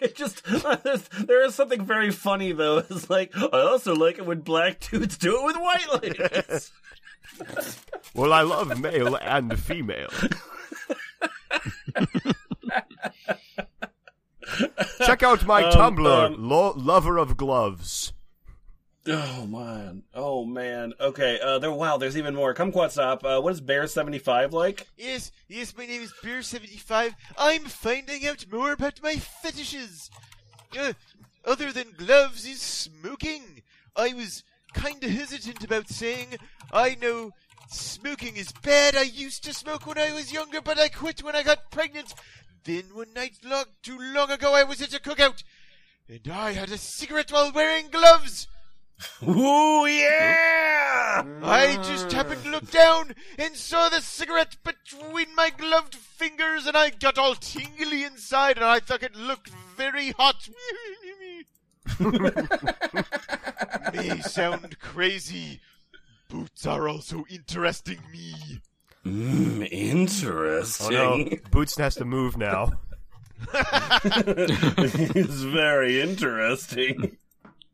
it just there's, there is something very funny though. It's like I also like it when black dudes do it with white ladies. Well, I love male and female. Check out my Um, Tumblr, um, lo- lover of gloves. Oh man, oh man. Okay, uh, there. Wow, there's even more. Come Kumquatxop. Uh, what is Bear seventy five like? Yes, yes, my name is Beer75. I'm finding out more about my fetishes. Uh, other than gloves is smoking. I was kinda hesitant about saying, I know smoking is bad. I used to smoke when I was younger, but I quit when I got pregnant. Then one night long, too long ago, I was at a cookout, and I had a cigarette while wearing gloves. Ooh yeah! I just happened to look down and saw the cigarette between my gloved fingers, and I got all tingly inside, and I thought it looked very hot. May sound crazy. Boots are also interesting me. Mm, interesting. Oh no, Boots has to move now. it's very interesting.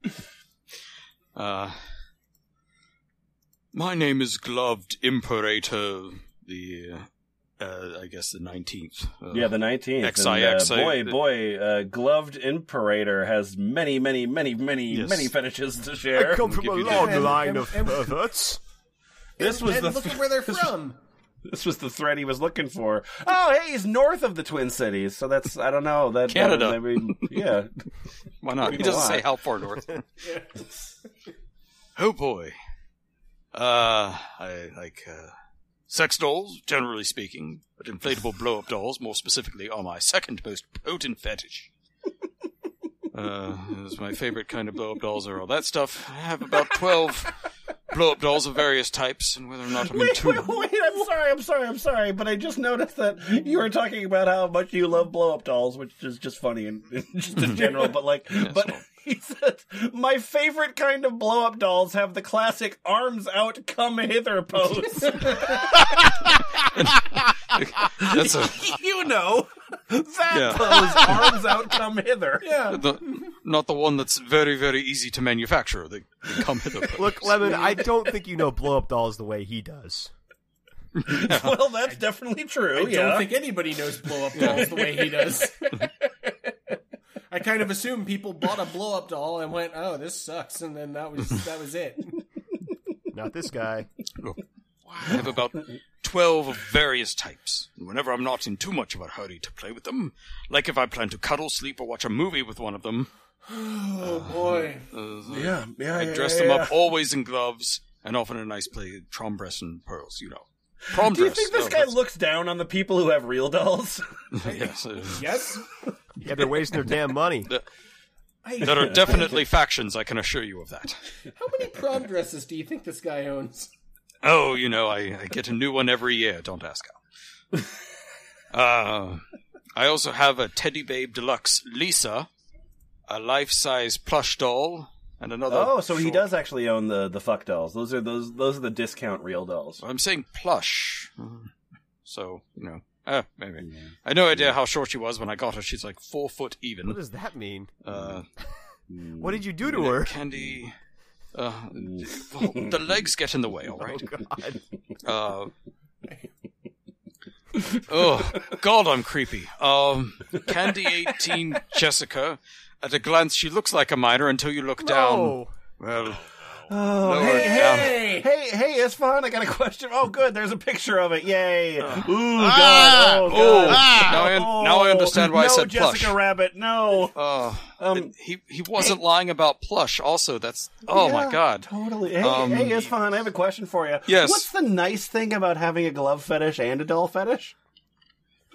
Uh, my name is Gloved Imperator, the, uh, uh, I guess the 19th. Uh, Yeah, the nineteenth. XIX, uh, boy, boy, uh, gloved imperator has many, many, many, many, Yes. many fetishes to I share. come from a long line And- of and- perverts. This was and the look at where they're from. This was the thread he was looking for. Oh, hey, he's north of the Twin Cities, so that's I don't know that Canada. that- maybe, yeah. Why not? He Maybe doesn't say lot. how far north. oh boy. Uh, I like, uh, sex dolls, generally speaking, but inflatable blow up dolls, more specifically, are my second most potent fetish. Uh, it's my favorite kind of blow up dolls are all that stuff. I have about 12 blow up dolls of various types, and whether or not I'm Wait, two. wait, wait! I'm sorry, I'm sorry, I'm sorry, but I just noticed that you were talking about how much you love blow up dolls, which is just funny and just in general. But like, but he said my favorite kind of blow up dolls have the classic arms out, come hither pose. That's a, you know that Yeah. pose, arms out, come hither. Yeah. the, not the one that's very, very easy to manufacture. They, they come hither. Look, Lemon, I don't think you know blow up dolls the way he does. Well, that's definitely true. I yeah. don't think anybody knows blow up dolls the way he does. I kind of assume people bought a blow up doll and went, "Oh, this sucks," and then that was that was it. Not this guy. Oh. I have about 12 of various types. And whenever I'm not in too much of a hurry to play with them, like if I plan to cuddle, sleep, or watch a movie with one of them, Oh boy. uh, yeah, yeah. I yeah, dress yeah, them yeah. up always in gloves and often a nice play prom dress and pearls, you know. Prom Do you dress. think this oh, guy that's- looks down on the people who have real dolls? yes, uh, Yes. Yeah, they're wasting their damn money. there are definitely factions, I can assure you of that. How many prom dresses do you think this guy owns? Oh, you know, I, I get a new one every year. Don't ask how. uh, I also have a Teddy Babe Deluxe Lisa, a life-size plush doll, and another. Oh, so he short- does actually own the the fuck dolls. Those are those those are the discount real dolls. I'm saying plush. So you know, uh, maybe. I had no idea how short she was when I got her. She's like four foot even. What does that mean? Uh, What did you do to her? Candy. Uh, well, the legs get in the way, all right. Oh, God. Uh, oh God, I'm creepy. Um, Candy eighteen Jessica. At a glance, she looks like a minor until you look down. Well, Oh, Lower hey, it hey, hey, hey, it's fun. I got a question. Oh, good. There's a picture of it. Yay. Ooh, Ah! God. Oh, Oh, God. Ah! now I, now I understand why no, I said Jessica plush. Rabbit, no. Oh, Um, he he wasn't lying about plush. Also, that's oh my god. Totally. Hey, Um, hey, it's fun. I have a question for you. Yes. What's the nice thing about having a glove fetish and a doll fetish?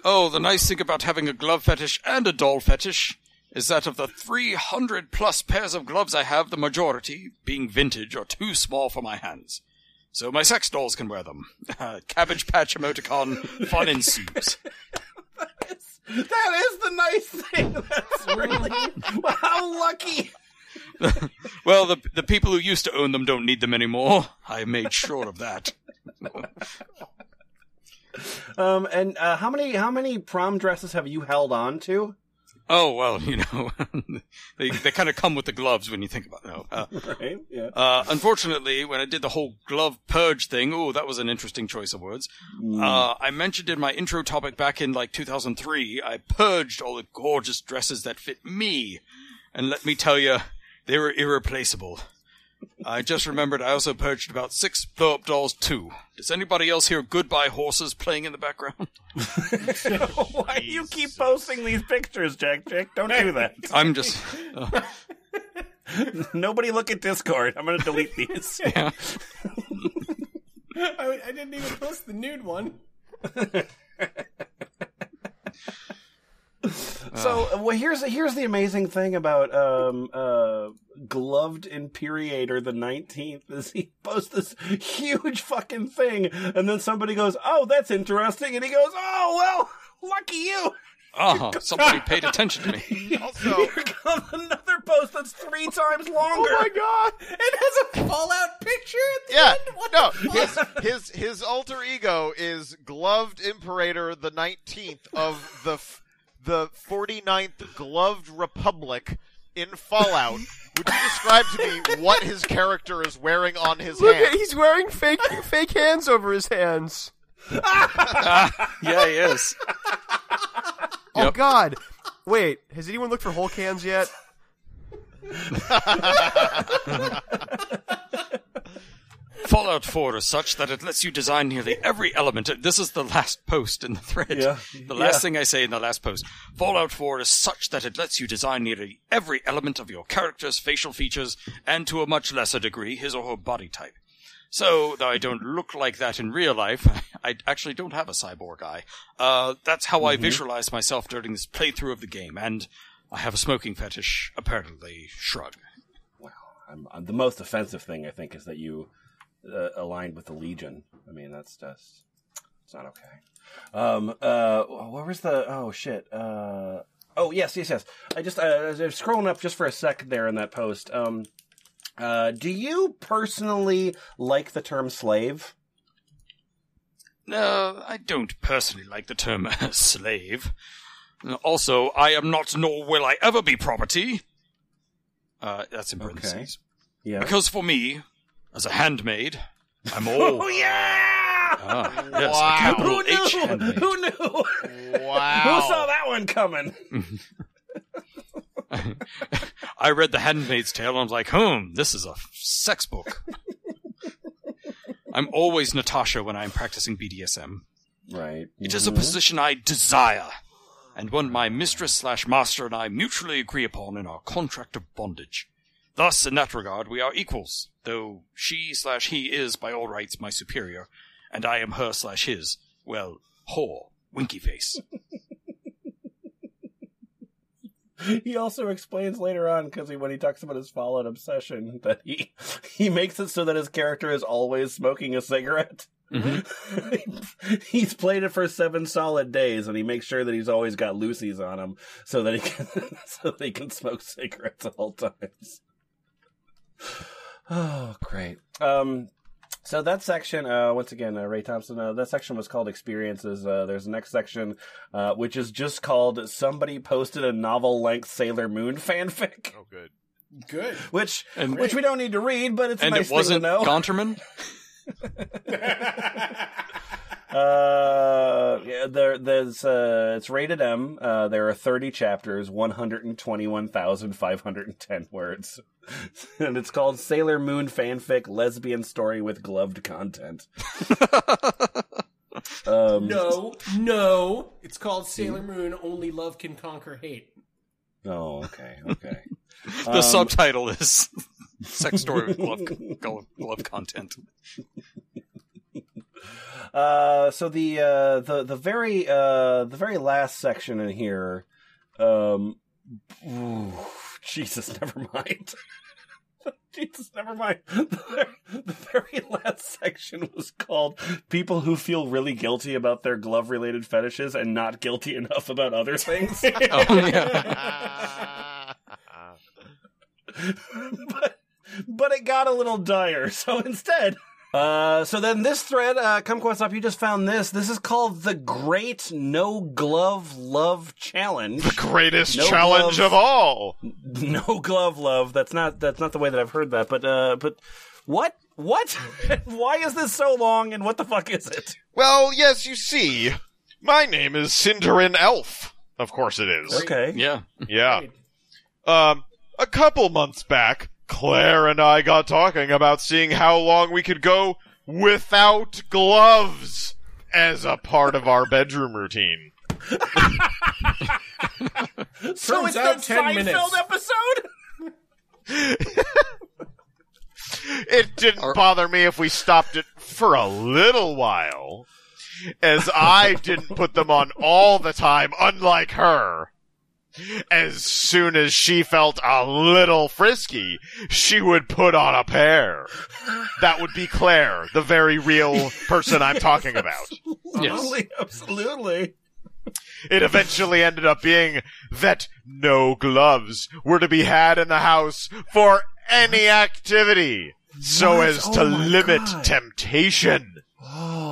Oh, the nice thing about having a glove fetish and a doll fetish is that of the 300 plus pairs of gloves I have, the majority, being vintage, are too small for my hands. So my sex dolls can wear them. Cabbage Patch emoticon, fun ensues. That is the nice thing. That's really. well, how lucky. Well, the the people who used to own them don't need them anymore. I made sure of that. Um, and uh, how many how many prom dresses have you held on to? Oh well, you know, they they kind of come with the gloves when you think about it. No, uh, Right. Yeah. Uh, unfortunately, when I did the whole glove purge thing, oh, that was an interesting choice of words. Uh, I mentioned in my intro topic back in like 2003, I purged all the gorgeous dresses that fit me. And let me tell you, they were irreplaceable. I just remembered I also purchased about six blow up dolls too. Does anybody else hear Goodbye Horses playing in the background? Why do you keep posting these pictures, Jack? Jack, don't do that. I'm just. uh, Nobody look at Discord. I'm going to delete these. yeah. I, I didn't even post the nude one. So, uh, well, here's here's the amazing thing about um, uh, gloved Imperator the Nineteenth is he posts this huge fucking thing, and then somebody goes, "Oh, that's interesting," and he goes, "Oh, well, lucky you." Uh-huh. Somebody paid attention to me. Also, Here comes another post that's three times longer. Oh my god! It has a Fallout picture at the yeah, end. What no, the his, his his alter ego is gloved Imperator the nineteenth of the f- the 49th Gloved Republic in Fallout. Would you describe to me what his character is wearing on his Look, hand? at, he's wearing fake fake hands over his hands. yeah, he is. Oh Yep. God! Wait, has anyone looked for Hulk hands yet? Fallout 4 is such that it lets you design nearly every element. This is the last post in the thread. Yeah, The last yeah. thing I say in the last post. Fallout 4 is such that it lets you design nearly every element of your character's facial features and to a much lesser degree his or her body type. So, though I don't look like that in real life, I actually don't have a cyborg eye. Uh, that's how Mm-hmm. I visualize myself during this playthrough of the game, and I have a smoking fetish, apparently. Shrug. I'm, I'm- the most offensive thing I think is that you uh, aligned with the Legion. I mean, that's just it's not okay. Um, uh, where was the? Oh shit. Uh, oh yes, yes, yes. I just uh, I was scrolling up just for a second there in that post. Um, uh, do you personally like the term slave? No, I don't personally like the term slave. Also, I am not nor will I ever be property. Uh, that's in parentheses. Yeah. Because for me, as a handmaid, I'm all. oh yeah. Ah, yes, Wow. a capital Who H knew? handmaid. Who knew? wow. Who saw that one coming? I read The Handmaid's Tale and I was like, hmm, this is a sex book. I'm always Natasha when I'm practicing BDSM. Right. It is a position I desire, and one my mistress slash master and I mutually agree upon in our contract of bondage. Thus, in that regard, we are equals, though she slash he is by all rights my superior, and I am her slash his, well, whore, winky face. He also explains later on because when he talks about his Fallout obsession that he he makes it so that his character is always smoking a cigarette. Mm-hmm. he's played it for seven solid days, and he makes sure that he's always got Lucy's on him so that he can so that he can smoke cigarettes at all times. Oh, great. Um, so that section, uh, once again, uh, Ray Thompson, uh, that section was called experiences. Uh, there's the next section, uh, which is just called somebody posted a novel length Sailor Moon fanfic, Oh, good. Good. which, And- which we don't need to read, but it's a and nice it wasn't thing to know. Gaunterman? Uh, yeah, there, there's, uh, it's rated M. Uh, there are 30 chapters, 121,510 words. and it's called Sailor Moon Fanfic Lesbian Story with Gloved Content. Um, No, no. It's called Sailor Moon. Only love can conquer hate. Oh, okay, okay. The Um, subtitle is "Sex Story with Glove, glove, glove Content." Uh, so the uh, the the very uh, the very last section in here, um, ooh, Jesus, never mind. Jesus, never mind. The, the very last section was called "People Who Feel Really Guilty About Their Glove-Related Fetishes and Not Guilty Enough About Other Things." Oh but but it got a little dire. So instead, uh, so then this thread, uh, Kumquatxop, you just found this. This is called the Great No Glove Love Challenge. The greatest No challenge gloves. of all. no glove love. That's not that's not the way that I've heard that. But uh, but what what? Why is this so long? And what the fuck is it? Well, yes, you see, my name is Cinderin Elf. Of course it is. Okay. Yeah. Yeah. Um, a couple months back, Claire and I got talking about seeing how long we could go without gloves as a part of our bedroom routine. So Turns it's out that 10 Seinfeld minutes. episode. It didn't Are- bother me if we stopped it for a little while, as I didn't put them on all the time, unlike her. As soon as she felt a little frisky, she would put on a pair. That would be Claire, the very real person I'm talking about. Yes. Absolutely, absolutely. It eventually ended up being that no gloves were to be had in the house for any activity, so What? as to Oh my limit God. temptation.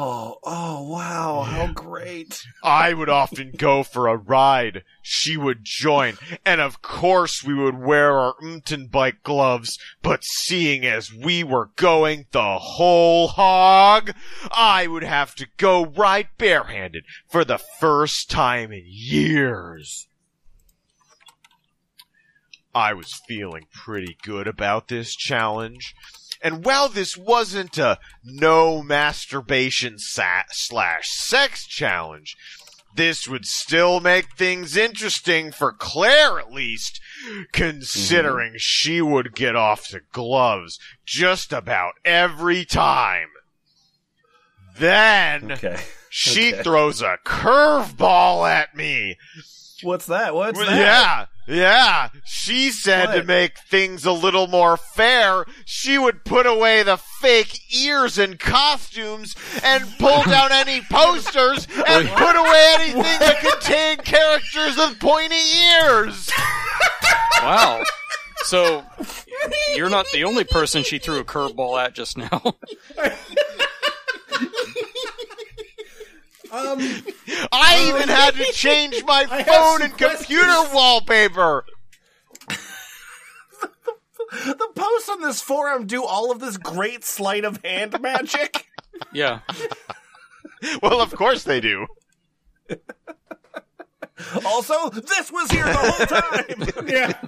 Oh, oh, wow, how great. I would often go for a ride. She would join. And of course we would wear our Umten bike gloves. But seeing as we were going the whole hog, I would have to go ride barehanded for the first time in years. I was feeling pretty good about this challenge. And while this wasn't a no masturbation sa- slash sex challenge, this would still make things interesting for Claire at least, considering mm-hmm. she would get off to gloves just about every time. Then Okay. she okay. throws a curveball at me. What's that? What's that? Yeah, yeah. She said to make things a little more fair, she would put away the fake ears and costumes and pull down any posters and put away anything that contained characters with pointy ears. Wow. So you're not the only person she threw a curveball at just now. Um, I even had to change my I phone some and computer questions. wallpaper. The posts on this forum do all of this great sleight of hand magic. Yeah. Well, of course they do. also, this was here the whole time. yeah.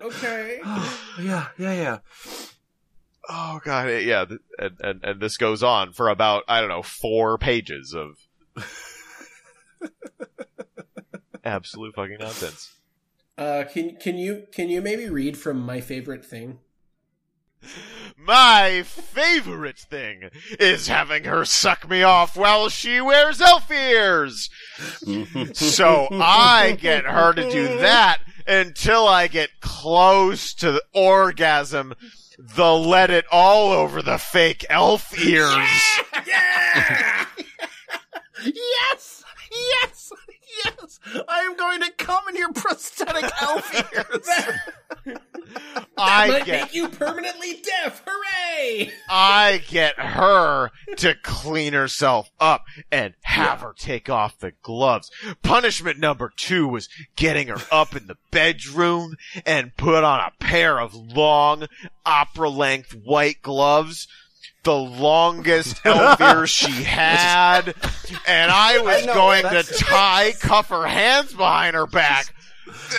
okay. yeah, yeah, yeah. Oh god, it- yeah, and, and and this goes on for about I don't know four pages of absolute fucking nonsense. Uh, can can you can you maybe read from my favorite thing? My favorite thing is having her suck me off while she wears elf ears. so I get her to do that until I get close to the orgasm. The let it all over the fake elf ears. Yeah! yes! Yes! Yes! I am going to come in your prosthetic elf ears. I Might get make you permanently deaf. Hooray! I get her to clean herself up and have her take off the gloves. Punishment number two was getting her up in the bedroom and put on a pair of long opera length white gloves. The longest elf ears she had, and I was I know, going to tie, cuff her hands behind her back.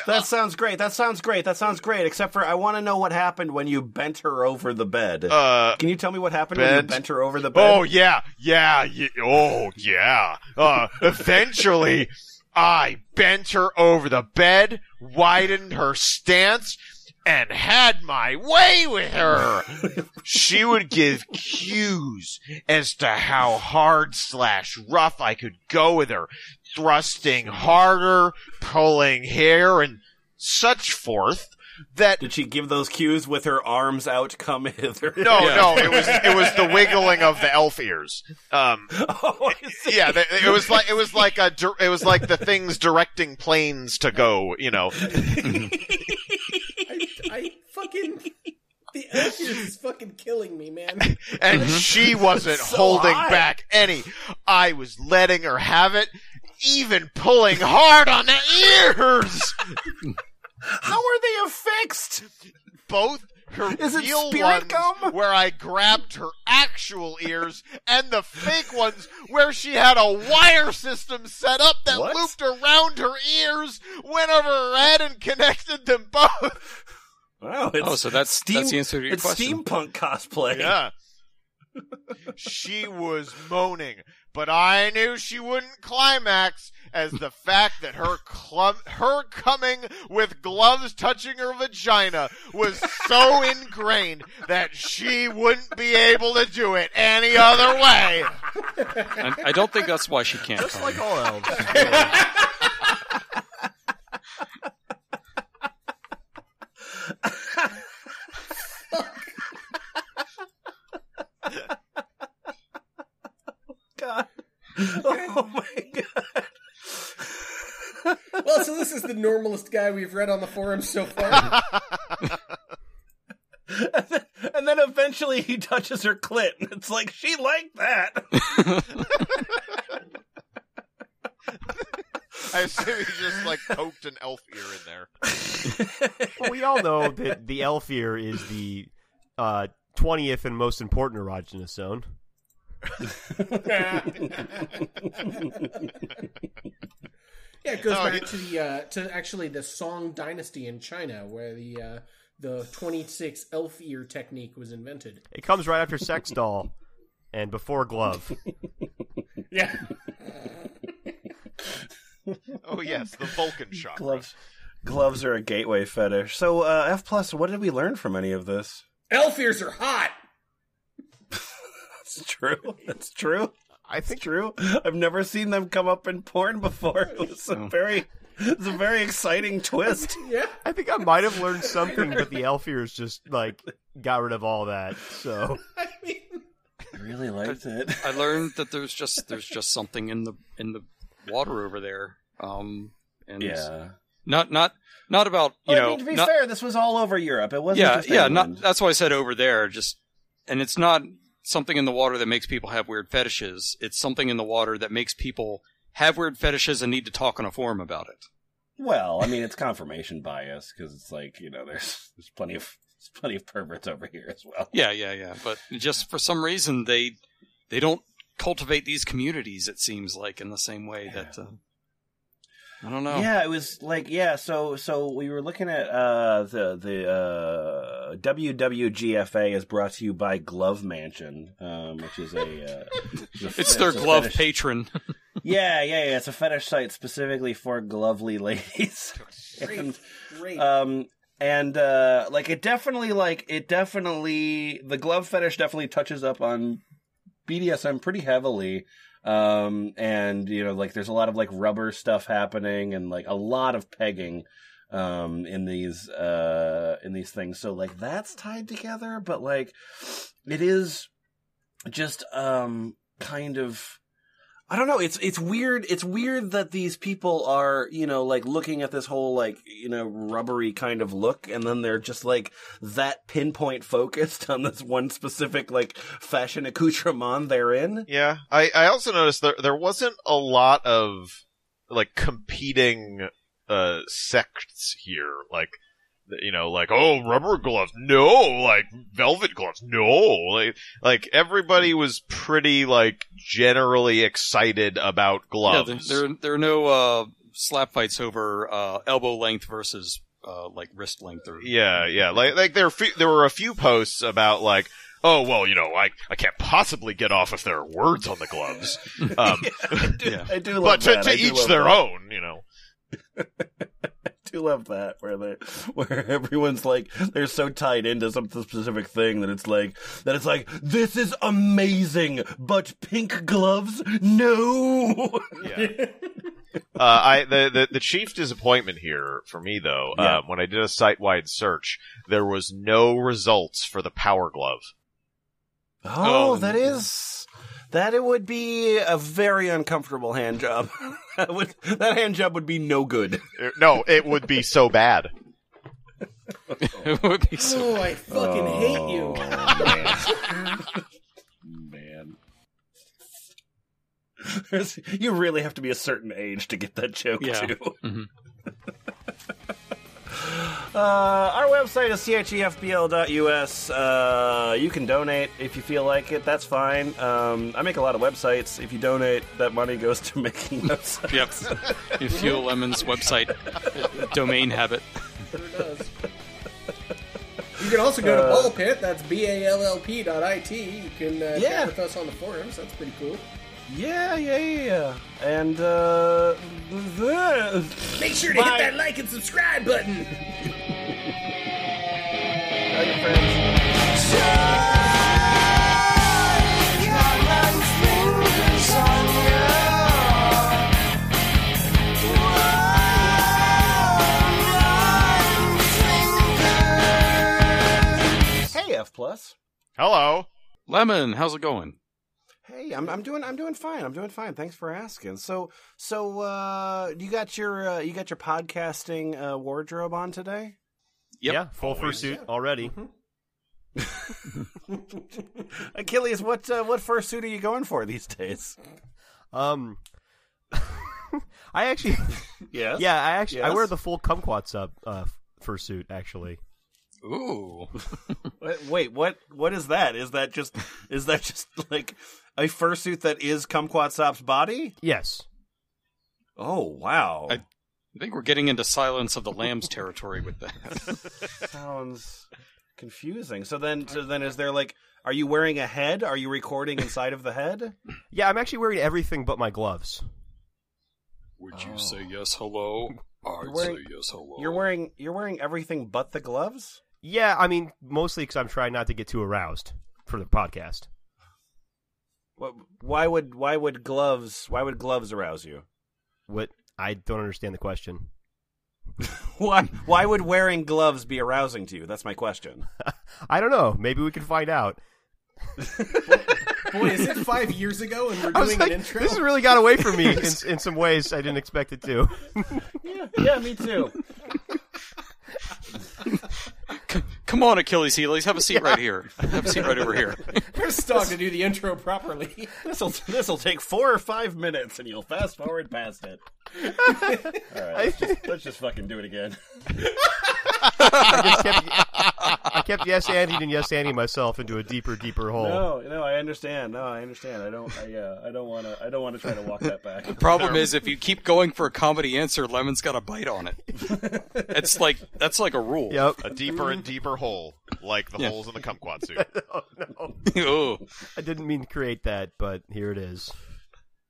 That sounds great. That sounds great. That sounds great. Except for I want to know what happened when you bent her over the bed. Uh, Can you tell me what happened when you bent? bent her over the bed? Oh yeah, yeah, yeah. Oh yeah. Uh, eventually, I bent her over the bed, widened her stance, and had my way with her. she would give cues as to how hard slash rough I could go with her, thrusting harder, pulling hair, and such forth. That Did she give those cues with her arms out? Come hither. no, Yeah. no, it was it was the wiggling of the elf ears. Um, Oh, I see. yeah, th- it was like it was like a it was like the things directing planes to go. You know, I, I fucking. The elf ears is fucking killing me, man. and mhm. she wasn't So holding high. back any. I was letting her have it, even pulling hard on the ears. How are they affixed? Both her Is it real ones, gum? where I grabbed her actual ears, and the fake ones, where she had a wire system set up that What? looped around her ears, went over her head, and connected them both. Wow. It's Oh, so that's steam, that's the answer to your it's question. steampunk cosplay. Yeah. she was moaning, but I knew she wouldn't climax as the fact that her club, her coming with gloves touching her vagina was so ingrained that she wouldn't be able to do it any other way. I, I don't think that's why she can't Just come. like all elves. God. Oh my god. Well, so this is the normalest guy we've read on the forums so far. And then, and then eventually he touches her clit, and it's like she liked that. I assume he just like poked an elf ear in there. Well, we all know that the elf ear is the uh, 20th and most important erogenous zone. Yeah, it goes No, back he- to the uh, to actually the Song Dynasty in China, where the uh, the twenty six elf ear technique was invented. It comes right after sex doll and before glove. Yeah, Oh yes, the Vulcan chakra. Gloves. Gloves are a gateway fetish. So, uh, F plus, what did we learn from any of this? elf ears are hot. That's true. That's true. I It's think true. I've never seen them come up in porn before. It was a very, it was a very exciting twist. Yeah, I think I might have learned something, but the elf ears just like got rid of all that. So I mean, I really liked it. I learned that there's just there's just something in the in the water over there. Um, and Yeah. not not not about you Well, I know mean, to be not- fair, this was all over Europe. It wasn't yeah just yeah not that's why I said over there just and it's not something in the water that makes people have weird fetishes. It's something in the water that makes people have weird fetishes and need to talk on a forum about it. Well, I mean, it's confirmation bias because it's like you know, there's there's plenty of there's plenty of perverts over here as well. Yeah, yeah, yeah. But just for some reason they they don't cultivate these communities. It seems like in the same way that uh, I don't know. Yeah, it was like yeah. So so we were looking at uh, the the uh, WWGFA is brought to you by Glove Mansion, um, which is a uh, It's their glove fetish- patron. Yeah, yeah, yeah. It's a fetish site specifically for glovely ladies. and, great. um, and uh, like it definitely like it definitely the glove fetish definitely touches up on BDSM pretty heavily. Um, and you know, like there's a lot of like rubber stuff happening and like a lot of pegging um in these uh in these things. So like that's tied together but like it is just um kind of I don't know. It's it's weird. It's weird that these people are, you know, like looking at this whole like, you know, rubbery kind of look, and then they're just like that pinpoint focused on this one specific like fashion accoutrement they're in. Yeah, I, I also noticed there there wasn't a lot of like competing uh sects here. Like you know, like oh, rubber gloves, no, like velvet gloves, no, like like everybody was pretty like generally excited about Yeah, gloves. there, there, there are no uh, slap fights over uh, elbow length versus uh, like wrist length or Yeah, yeah. Like like there fe- there were a few posts about like oh well you know I I can't possibly get off if there are words on the gloves. Um, I do, Yeah. I do love but to, that. to I each their that. own, you know. I do love that where they where everyone's like they're so tied into some specific thing that it's like that it's like this is amazing, but pink gloves, no. Yeah. uh, I the, the the chief disappointment here for me though, Yeah. um, when I did a site wide search, there was no results for the power glove. Oh, Oh, that yeah. is that it would be a very uncomfortable hand job. that would that hand job would be no good. Uh, No, it would be so bad. it would be so. Oh, I fucking hate you. man. man. You really have to be a certain age to get that joke Yeah. too. Mhm. Uh, our website is thefpl.us. Uh, you can donate if you feel like it. That's fine. Um, I make a lot of websites. If you donate, that money goes to making websites. Yep. In Fuel Lemon's website domain habit. Sure does. You can also go to Uh, Ball Pit. That's b a l l p dot i t. You can uh, Yeah. chat with us on the forums. That's pretty cool. Yeah, yeah, yeah, yeah. And uh, Make sure to hit that like and subscribe button. tell your friends. Hey, F plus. Hello. Lemon, how's it going? Hey, I'm I'm doing I'm doing fine. I'm doing fine. Thanks for asking. So so uh you got your uh, you got your podcasting uh, wardrobe on today? Yep. Yeah, full Always. fursuit already. Achilles, what uh, what fursuit are you going for these days? Um, I actually, Yes. yeah, I actually, I wear the full Kumquatxop uh, fursuit actually. Ooh. Wait, wait, what what is that? Is that just is that just like a fursuit that is Kumquatxop's body? Yes. Oh wow. I- I think we're getting into Silence of the Lambs territory with that. Sounds confusing. So then so then is there like are you wearing a head? Are you recording inside of the head? Yeah, I'm actually wearing everything but my gloves. Would you you say say yes, hello? I'd You're yes, hello. You're wearing you're wearing everything but the gloves? Yeah, I mean, mostly because I'm trying not to get too aroused for the podcast. Wh- Why would why would gloves why would gloves arouse you? What? I don't understand the question. Why why would wearing gloves be arousing to you? That's my question. I don't know. Maybe we can find out. Boy, is it five years ago and we're I was doing like, an intro? this has really got away from me in, in some ways I didn't expect it to. Yeah, yeah, me too. Come on, Achilles' Heelies. Have a seat right here. Have a seat right over here. We're stuck to do the intro properly? This'll this'll take four or five minutes, and you'll fast forward past it. All right, let's just, let's just fucking do it again. I just kept, I kept yes anding and yes anding myself into a deeper, deeper hole. No, no, I understand. No, I understand. I don't. I, uh, I don't want to. I don't want to try to walk that back. The problem is, if you keep going for a comedy answer, Lemon's got a bite on it. It's like that's like a rule. Yep. A deeper and deeper hole, like the Yeah. holes in the kumquat suit. Oh, no. oh, I didn't mean to create that, but here it is.